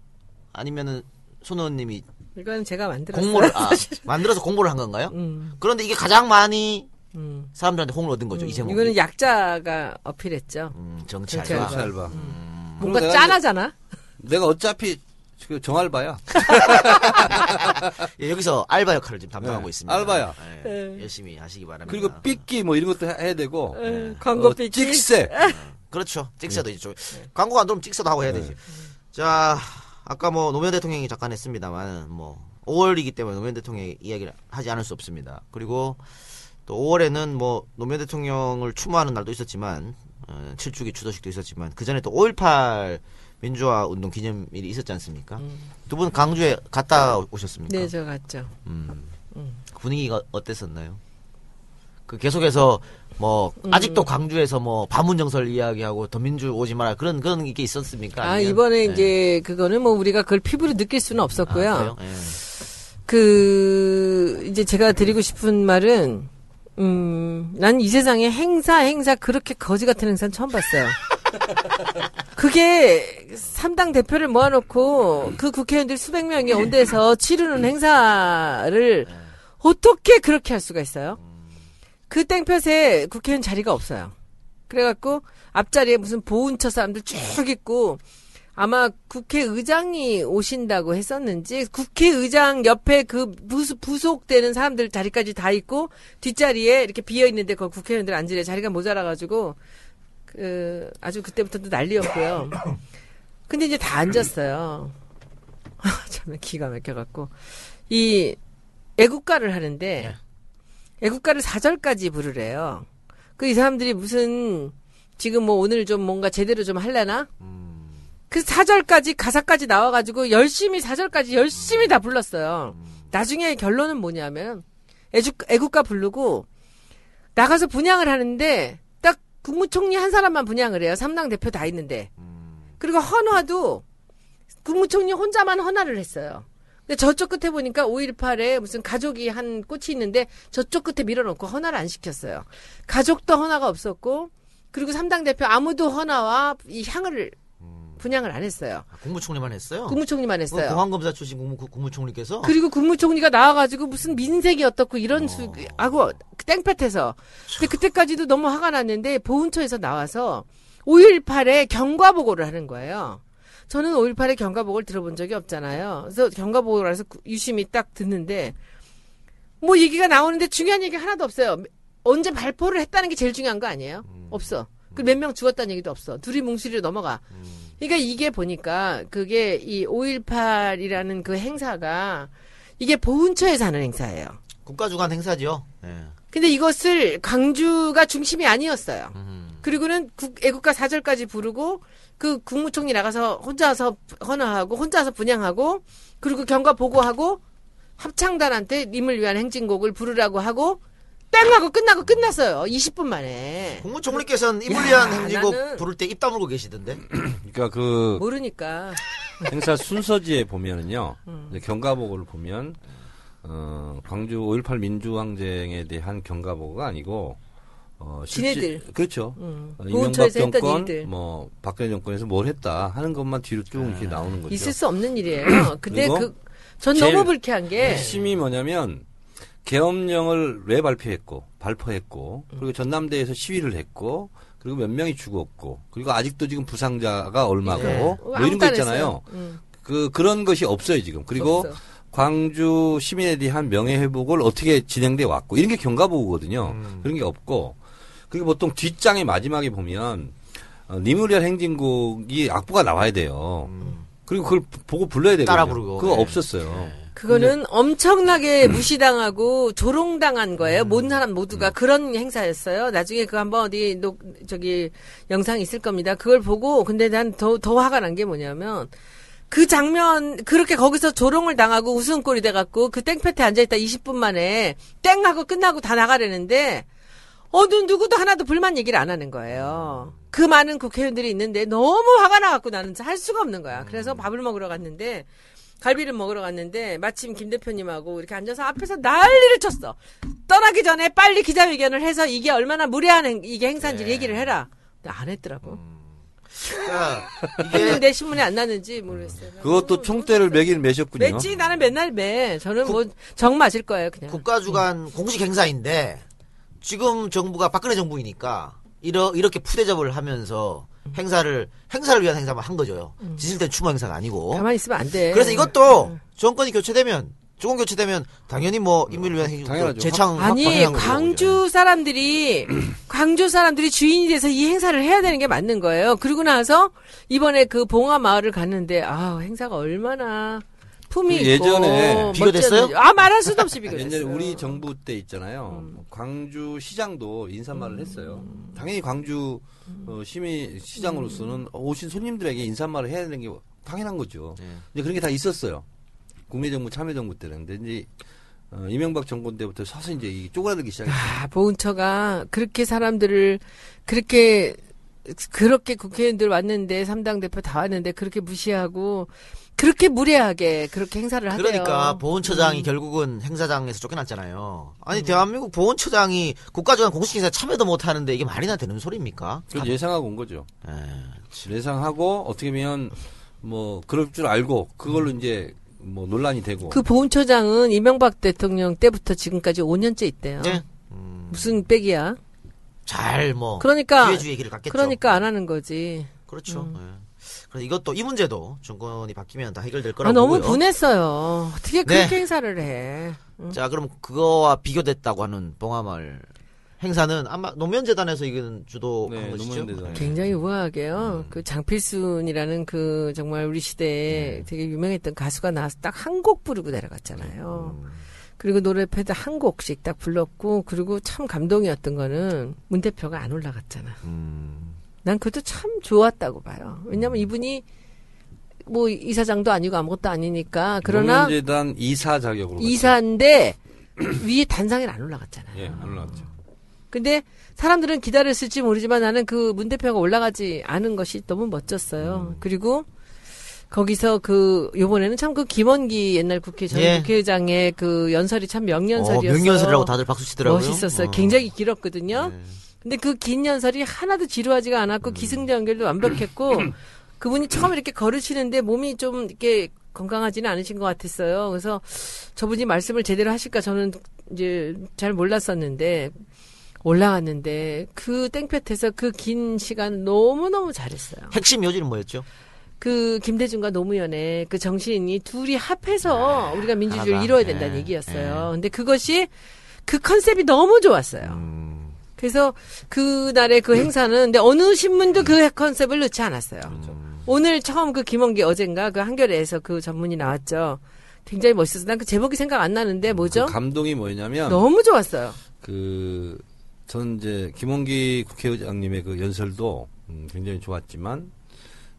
C: 아니면은 손 의원님이
A: 이건 제가 만들었어요.
C: 공모를 아, 만들어서 공모를 한 건가요?
A: 음,
C: 그런데 이게 가장 많이
A: 음.
C: 사람들한테 홍을 얻은 거죠, 이 제목이.
A: 이거는 약자가 어필했죠.
C: 음, 정치
A: 정치
C: 알바.
A: 알바.
D: 알바.
A: 뭔가
D: 내가
A: 짠하잖아.
D: 내가 어차피 그 정알바야.
C: 예, 여기서 알바 역할을 지금 담당하고
D: 네,
C: 있습니다.
D: 알바야.
C: 예,
A: 네.
C: 열심히 하시기 바랍니다.
D: 그리고 삐끼 뭐 이런 것도 해- 해야 되고.
A: 에, 광고
D: 어,
A: 삐기.
D: 찍새.
C: 그렇죠. 찍새도 이제 좀 광고가 안 들어오면 찍새도 하고 해야 되지. 자, 아까 뭐 노무현 대통령이 잠깐 했습니다만 뭐 5월이기 때문에 노무현 대통령 이야기를 하지 않을 수 없습니다. 그리고 또 5월에는 뭐 노무현 대통령을 추모하는 날도 있었지만 어, 7주기 추도식도 있었지만 그 전에 또 5.18 민주화 운동 기념일이 있었지 않습니까? 두분 강주에 갔다 오셨습니까?
A: 네, 저 같죠.
C: 음. 그 분위기가 어땠었나요? 그 계속해서 뭐 아직도 광주에서 뭐 반문 정설 이야기하고 더민주 오지 마라 그런 그런 게 있었습니까?
A: 아,
C: 아니면-
A: 이번에
C: 네.
A: 이제 그거는 뭐 우리가 그걸 피부로 느낄 수는
C: 아,
A: 없었고요.
C: 그래요? 예.
A: 그 이제 제가 드리고 싶은 말은 음, 난 이 세상에 행사 행사 그렇게 거지 같은 행사는 처음 봤어요. 그게 3당 대표를 모아놓고 그 국회의원들 수백 명이 온 데서 치르는 행사를 어떻게 그렇게 할 수가 있어요? 그 땡볕에 국회의원 자리가 없어요. 그래갖고 앞자리에 무슨 보훈처 사람들 쭉 있고 아마 국회의장이 오신다고 했었는지 국회의장 옆에 그 부수, 부속 되는 사람들 자리까지 다 있고 뒷자리에 이렇게 비어 있는데 그 국회의원들 앉으래 자리가 모자라가지고 그 아주 그때부터도 난리였고요. 근데 이제 다 앉았어요. 참 기가 막혀갖고 이 애국가를 하는데
C: 예.
A: 애국가를 4절까지 부르래요. 그 이 사람들이 무슨 지금 뭐 오늘 좀 뭔가 제대로 좀 할래나? 그 4절까지 가사까지 나와가지고 열심히 4절까지 열심히 다 불렀어요. 나중에 결론은 뭐냐면 애주, 애국가 부르고 나가서 분양을 하는데 딱 국무총리 한 사람만 분양을 해요. 삼당 대표 다 있는데. 그리고 헌화도 국무총리 혼자만 헌화를 했어요. 근데 저쪽 끝에 보니까 5.18에 무슨 가족이 한 꽃이 있는데 저쪽 끝에 밀어놓고 헌화를 안 시켰어요. 가족도 헌화가 없었고 그리고 삼당 대표 아무도 헌화와 이 향을 분양을 안 했어요.
C: 아, 국무총리만 했어요.
A: 국무총리만
C: 그
A: 했어요.
C: 공안검사 출신 국무, 국무 총리께서
A: 그리고 국무총리가 나와가지고 무슨 민색이 어떻고 이런 수, 하고 땡볕에서. 근데 그때까지도 너무 화가 났는데 보훈처에서 나와서 5.18에 경과보고를 하는 거예요. 저는 5.18에 경과보고를 들어본 적이 없잖아요. 그래서 경과보고를 해서 구- 유심히 딱 듣는데 뭐 얘기가 나오는데 중요한 얘기 하나도 없어요. 언제 발포를 했다는 게 제일 중요한 거 아니에요? 없어. 그 몇 명 죽었다는 얘기도 없어. 둘이 뭉실이로 넘어가. 그러니까 이게 보니까 그게 이 5.18이라는 그 행사가 이게 보훈처에서 하는 행사예요.
C: 국가 주관 행사죠. 예.
A: 근데 이것을 광주가 중심이 아니었어요. 그리고는 국, 애국가 4절까지 부르고 그 국무총리 나가서 혼자서 헌화하고 혼자서 분양하고 그리고 경과 보고하고 합창단한테 님을 위한 행진곡을 부르라고 하고 땡 하고 끝나고 끝났어요. 20분 만에.
C: 국무총리께서는 위한 행진곡
A: 나는-
C: 부를 때 입 다물고 계시던데.
D: 그러니까 그
A: 모르니까.
D: 행사 순서지에 보면은요,
A: 음.
D: 이제 경가보고를 보면, 어, 광주 5.18 민주항쟁에 대한 경가보고가 아니고, 어,
A: 지네들.
D: 그렇죠.
A: 음.
D: 어, 이명박
A: 보훈처에서 했던
D: 정권,
A: 일들.
D: 뭐, 박근혜 정권에서 뭘 했다 하는 것만 뒤로 쭉 이렇게 나오는 거죠.
A: 있을 수 없는 일이에요. 근데
D: 그리고
A: 그, 전
D: 제일
A: 너무 불쾌한 게,
D: 핵심이 뭐냐면, 계엄령을 왜 발표했고, 발표했고, 그리고 전남대에서 시위를 했고, 그리고 몇 명이 죽었고, 그리고 아직도 지금 부상자가 얼마고,
A: 네.
D: 뭐 이런
A: 거안
D: 있잖아요.
A: 음.
D: 그, 그런 것이 없어요, 지금. 그리고
A: 없어.
D: 광주 시민에 대한 명예 회복을 어떻게 진행돼 왔고, 이런 게 경과보고거든요. 그런 게 없고, 그리고 보통 뒷장의 마지막에 보면, 어, 니무리얼 행진곡이 악보가 나와야 돼요. 그리고 그걸 보고 불러야 되거든요.
C: 따라 부르고.
D: 그거
C: 네.
D: 없었어요.
A: 그거는 엄청나게 무시당하고 조롱당한 거예요. 모든 사람 모두가 그런 행사였어요. 나중에 그 한번 어디 녹, 저기 영상 있을 겁니다. 그걸 보고 근데 난더더 화가 난 게 뭐냐면 그 장면 그렇게 거기서 조롱을 당하고 웃음꼴이 돼갖고 그 땡볕에 앉아 있다 20분 만에 땡 하고 끝나고 다 나가려는데 어느 누구도 하나도 불만 얘기를 안 하는 거예요. 그 많은 국회의원들이 있는데 너무 화가 나갖고 나는 할 수가 없는 거야. 그래서 밥을 먹으러 갔는데 갈비를 먹으러 갔는데 마침 김 대표님하고 이렇게 앉아서 앞에서 난리를 쳤어. 떠나기 전에 빨리 기자회견을 해서 이게 얼마나 무례한 행, 이게 행사인지 를 얘기를 해라. 근데 안 했더라고.
C: 그러니까 이게
A: 했는데 신문에 안 났는지 모르겠어요.
D: 그것도 총대를 매긴 매셨군요.
A: 맸지 나는 맨날 매. 저는 뭐 정 맞을 거예요 그냥.
C: 국가 주관 공식 행사인데 지금 정부가 박근혜 정부이니까 이러, 이렇게 푸대접을 하면서 행사를 행사를 위한 행사만 한 거죠. 지질된 추모 행사가 아니고.
A: 가만히 있으면 안 돼.
C: 그래서 이것도 정권이 교체되면 정권 교체되면 당연히 뭐 인민을 위한 행사
D: 당연하죠.
C: 재창
A: 아니
C: 확정한 거죠.
A: 광주 사람들이 광주 사람들이 주인이 돼서 이 행사를 해야 되는 게 맞는 거예요. 그리고 나서 이번에 그 봉화 마을을 갔는데 아 행사가 얼마나 품이
D: 그 예전에
C: 비교됐어요?
A: 아 말할 수도 없이 비교됐어요.
D: 옛날에 우리 정부 때 있잖아요. 광주 시장도 인사말을 했어요. 당연히 광주 어, 시민 시장으로서는 오신 손님들에게 인사말을 해야 되는 게 당연한 거죠. 이제 그런 게 다 있었어요. 국민정부 참여 정부 때는. 근데 이제 어, 이명박 정권 때부터 서서 이제 이 쪼그라들기 시작했어요.
A: 아 보훈처가 그렇게 사람들을 그렇게 그렇게 국회의원들 왔는데 삼당 대표 다 왔는데 그렇게 무시하고 그렇게 무례하게 그렇게 행사를 하대요.
C: 그러니까
A: 음.
C: 보훈처장이 결국은 행사장에서 쫓겨났잖아요. 아니 대한민국 보훈처장이 국가주관 공식 행사 참여도 못 하는데 이게 말이나 되는 소리입니까?
D: 그걸 예상하고 온 거죠.
C: 에,
D: 예상하고 어떻게 보면 뭐 그럴 줄 알고 그걸로 이제 뭐 논란이 되고
A: 그 보훈처장은 이명박 대통령 때부터 지금까지 5년째 있대요.
C: 네.
A: 무슨 빽이야?
C: 잘 뭐
A: 그러니까
C: 기회주의 얘기를 갖겠죠.
A: 그러니까 안 하는 거지.
C: 그렇죠. 예. 그래서 이것도 이 문제도 정권이 바뀌면 다 해결될
A: 아,
C: 거라고
A: 너무
C: 보고요.
A: 분했어요. 어떻게 그렇게
C: 네.
A: 행사를 해?
C: 자, 그럼 그거와 비교됐다고 하는 봉화마을 행사는 아마 노무현재단에서 이건 주도한
D: 네,
C: 것이죠.
D: 노무현재단.
A: 굉장히 우아하게요. 그 장필순이라는 그 정말 우리 시대에 되게 유명했던 가수가 나와서 딱 한 곡 부르고 내려갔잖아요. 그리고 노래 패드 한 곡씩 딱 불렀고 그리고 참 감동이었던 거는 문 대표가 안 올라갔잖아.
C: 음.
A: 난 그것도 참 좋았다고 봐요. 왜냐면 이분이 뭐 이사장도 아니고 아무것도 아니니까 그러나
D: 노무현재단 이사 자격으로
A: 이사인데 위에 단상에 안 올라갔잖아요.
D: 예, 안 올라갔죠.
A: 근데 사람들은 기다렸을지 모르지만 나는 그 문 대표가 올라가지 않은 것이 너무 멋졌어요. 그리고 거기서 그 요번에는 참 그 김원기 옛날 국회 전
C: 예.
A: 국회의장의 그 연설이 참
C: 어,
A: 명연설이었어요.
C: 명연설이라고 다들 박수 치더라고요.
A: 멋있었어요.
C: 어.
A: 굉장히 길었거든요.
C: 네.
A: 근데 그 긴 연설이 하나도 지루하지가 않았고 기승전 연결도 완벽했고 그분이 처음 이렇게 걸으시는데 몸이 좀 이렇게 건강하지는 않으신 것 같았어요. 그래서 저분이 말씀을 제대로 하실까 저는 이제 잘 몰랐었는데 올라갔는데 그 땡볕에서 그 긴 시간 너무너무 잘했어요.
C: 핵심 요지는 뭐였죠?
A: 그 김대중과 노무현의 그 정신이 둘이 합해서 우리가 민주주의를. 이뤄야 된다는
C: 예,
A: 얘기였어요. 근데 그것이 그 컨셉이 너무 좋았어요.
C: 음.
A: 그래서 그날의 그 행사는 근데 어느 신문도 그 컨셉을 넣지 않았어요. 오늘 처음 그 김원기 어젠가 그 한겨레에서 그 전문이 나왔죠. 굉장히 멋있었어. 난그 제목이 생각 안 나는데 뭐죠?
D: 그 감동이 뭐였냐면
A: 너무 좋았어요.
D: 그, 전 이제 김원기 국회의장님의 그 연설도 음, 굉장히 좋았지만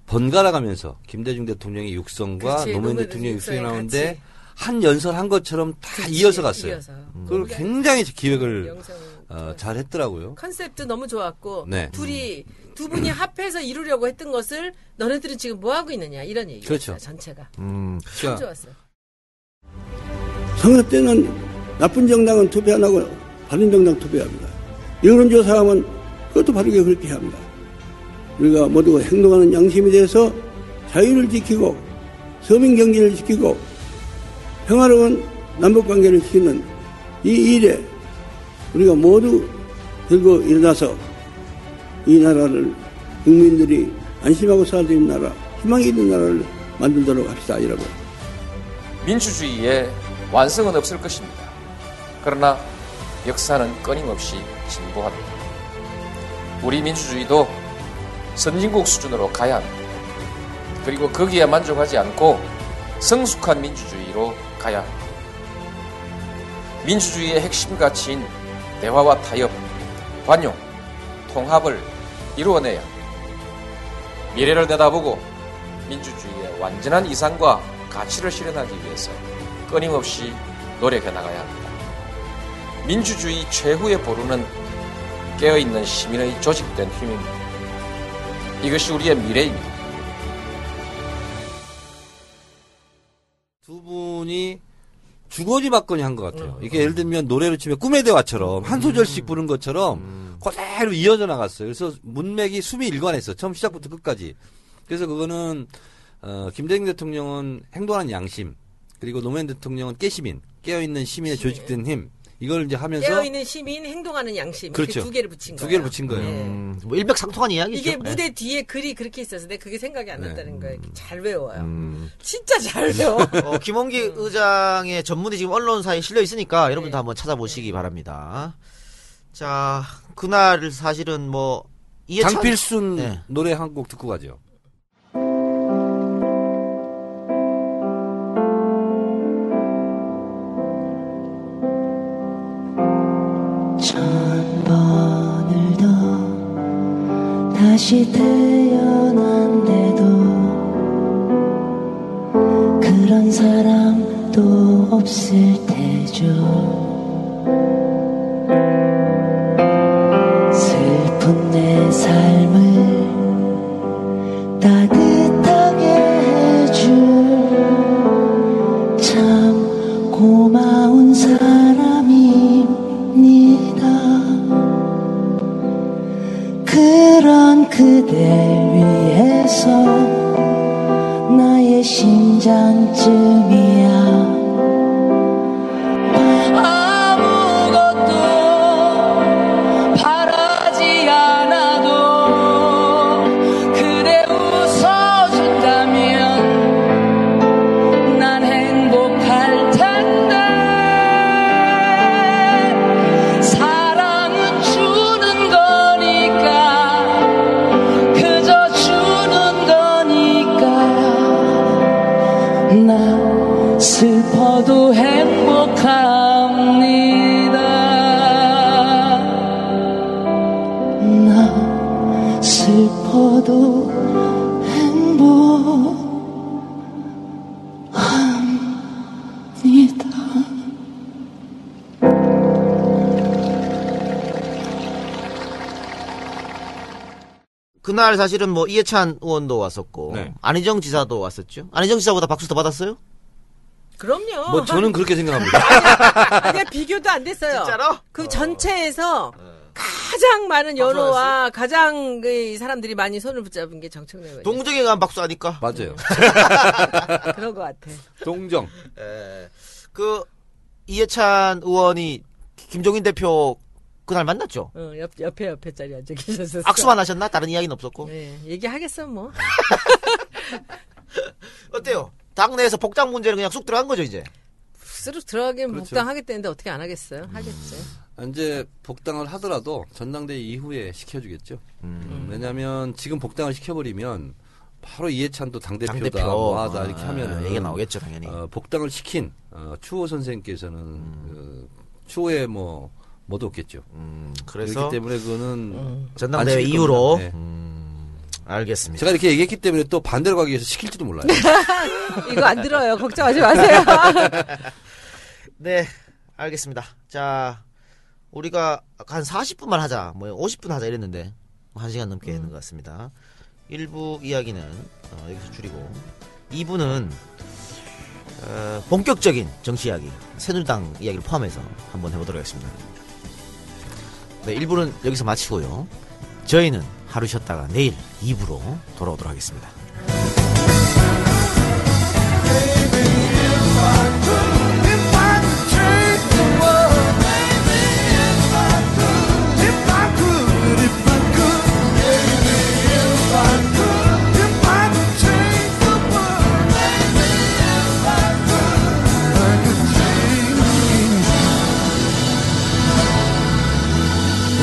D: 번갈아 가면서 김대중 대통령의 육성과
A: 그치,
D: 노무현
A: 노무현
D: 대통령의 육성이 나오는데
A: 같이.
D: 한 연설 한 것처럼 다
A: 그치,
D: 이어서 갔어요.
A: 이어서.
D: 그걸 굉장히 기획을 어, 잘 했더라고요.
A: 컨셉도 너무 좋았고
D: 네.
A: 둘이 두 분이 합해서 이루려고 했던 것을 너네들은 지금 뭐 하고 있느냐 이런 얘기였어요.
D: 그렇죠.
A: 전체가
C: 음.
A: 참 좋았어요.
G: 선거 때는 나쁜 정당은 투표 안 하고 바른 정당 투표합니다. 여론조사하면 그것도 바르게 그렇게 합니다. 우리가 모두가 행동하는 양심에 대해서 자유를 지키고 서민 경제를 지키고 평화로운 남북 관계를 지키는 이 일에 우리가 모두 들고 일어나서 이 나라를 국민들이 안심하고 살 수 있는 나라, 희망이 있는 나라를 만들도록 합시다, 여러분.
H: 민주주의의 완성은 없을 것입니다. 그러나 역사는 끊임없이 진보합니다. 우리 민주주의도 선진국 수준으로 가야 합니다. 그리고 거기에 만족하지 않고 성숙한 민주주의로 가야 합니다. 민주주의의 핵심 가치인 대화와 타협, 관용, 통합을 이루어내야. 미래를 내다보고 민주주의의 완전한 이상과 가치를 실현하기 위해서 끊임없이 노력해 나가야 합니다. 민주주의 최후의 보루는 깨어있는 시민의 조직된 힘입니다. 이것이 우리의 미래입니다.
D: 두 분이 주거지 받거니 한 것 같아요. 이게 예를 들면 노래로 치면 꿈의 대화처럼 한 소절씩 부른 것처럼 그대로 이어져 나갔어요. 그래서 문맥이 숨이 일관했어. 처음 시작부터 끝까지. 그래서 그거는 어, 김대중 대통령은 행동하는 양심 그리고 노무현 대통령은 깨시민 깨어있는 시민의 조직된 힘 이걸 이제 하면서
A: 깨어 있는 시민, 행동하는 양심
D: 그렇죠.
A: 이렇게 두 개를 붙인
D: 두
A: 거예요.
D: 개를 붙인 거예요.
A: 네.
C: 음, 뭐 일맥상통한 이야기죠.
A: 이게
C: 네.
A: 무대 뒤에 글이 그렇게 있어서 내가 그게 생각이 안
D: 네.
A: 났다는 거예요. 잘 외워요.
C: 음.
A: 진짜 잘 외워.
C: 어, 김원기 의장의 전문이 지금 언론사에 실려 있으니까 여러분도
A: 네.
C: 한번 찾아보시기 바랍니다. 자, 그날 사실은 뭐 이해찬
D: 장필순
C: 네.
D: 노래 한 곡 듣고 가죠.
I: 다시 태어난데도 그런 사람도 없을 테죠. 슬픈 내 삶
C: 사실은 뭐 이해찬 의원도 왔었고
D: 네.
C: 안희정 지사도 왔었죠. 안희정 지사보다 박수 더 받았어요?
A: 그럼요.
D: 뭐 저는 그렇게 생각합니다.
A: 아니야 비교도 안 됐어요.
C: 진짜로?
A: 그 전체에서 가장 많은 연호와 가장 그 사람들이 많이 손을 붙잡은 게 정청래 의원.
C: 동정에 가면 박수 하니까.
D: 맞아요.
A: 그런 것 같아.
D: 동정.
C: 예. 그 이해찬 의원이 김종인 대표 그날 만났죠.
A: 어, 옆, 옆에 옆에 자리에 앉아 계셨었어.
C: 악수만 하셨나? 다른 이야기는 없었고.
A: 네, 얘기하겠어 뭐.
C: 어때요? 당내에서 복장 문제는 그냥 쑥 들어간 거죠 이제.
A: 스스로 들어가긴
D: 그렇죠.
A: 복당하겠다는데 어떻게 안 하겠어요? 하겠죠.
D: 이제 복당을 하더라도 전당대회 이후에 시켜주겠죠. 왜냐하면 지금 복당을 시켜버리면 바로 이해찬도 당대표다,
C: 당대표.
D: 뭐하다
C: 아,
D: 이렇게 하면은
C: 얘기가 나오겠죠 당연히.
D: 어, 복당을 시킨 어, 추호 선생께서는 그, 추호에 뭐 뭐도 없겠죠.
C: 음,
D: 그렇기
C: 그래서
D: 때문에 그거는
C: 전당대회
D: 안 시킬
C: 이후로.
D: 네.
C: 음, 알겠습니다.
D: 제가 이렇게 얘기했기 때문에 또 반대로 가기 위해서 시킬지도 몰라요.
A: 이거 안 들어요. 걱정하지 마세요.
C: 네, 알겠습니다. 자, 우리가 한 40분만 하자, 뭐 50분 하자 이랬는데 뭐 1시간 넘게 했는 것 같습니다. 1부 이야기는 어, 여기서 줄이고 2부는 어, 본격적인 정치 이야기, 새누리당 이야기를 포함해서 한번 해보도록 하겠습니다. 네, 1부는 여기서 마치고요. 저희는 하루 쉬었다가 내일 2부로 돌아오도록 하겠습니다.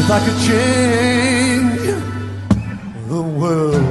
J: Like I could change the world.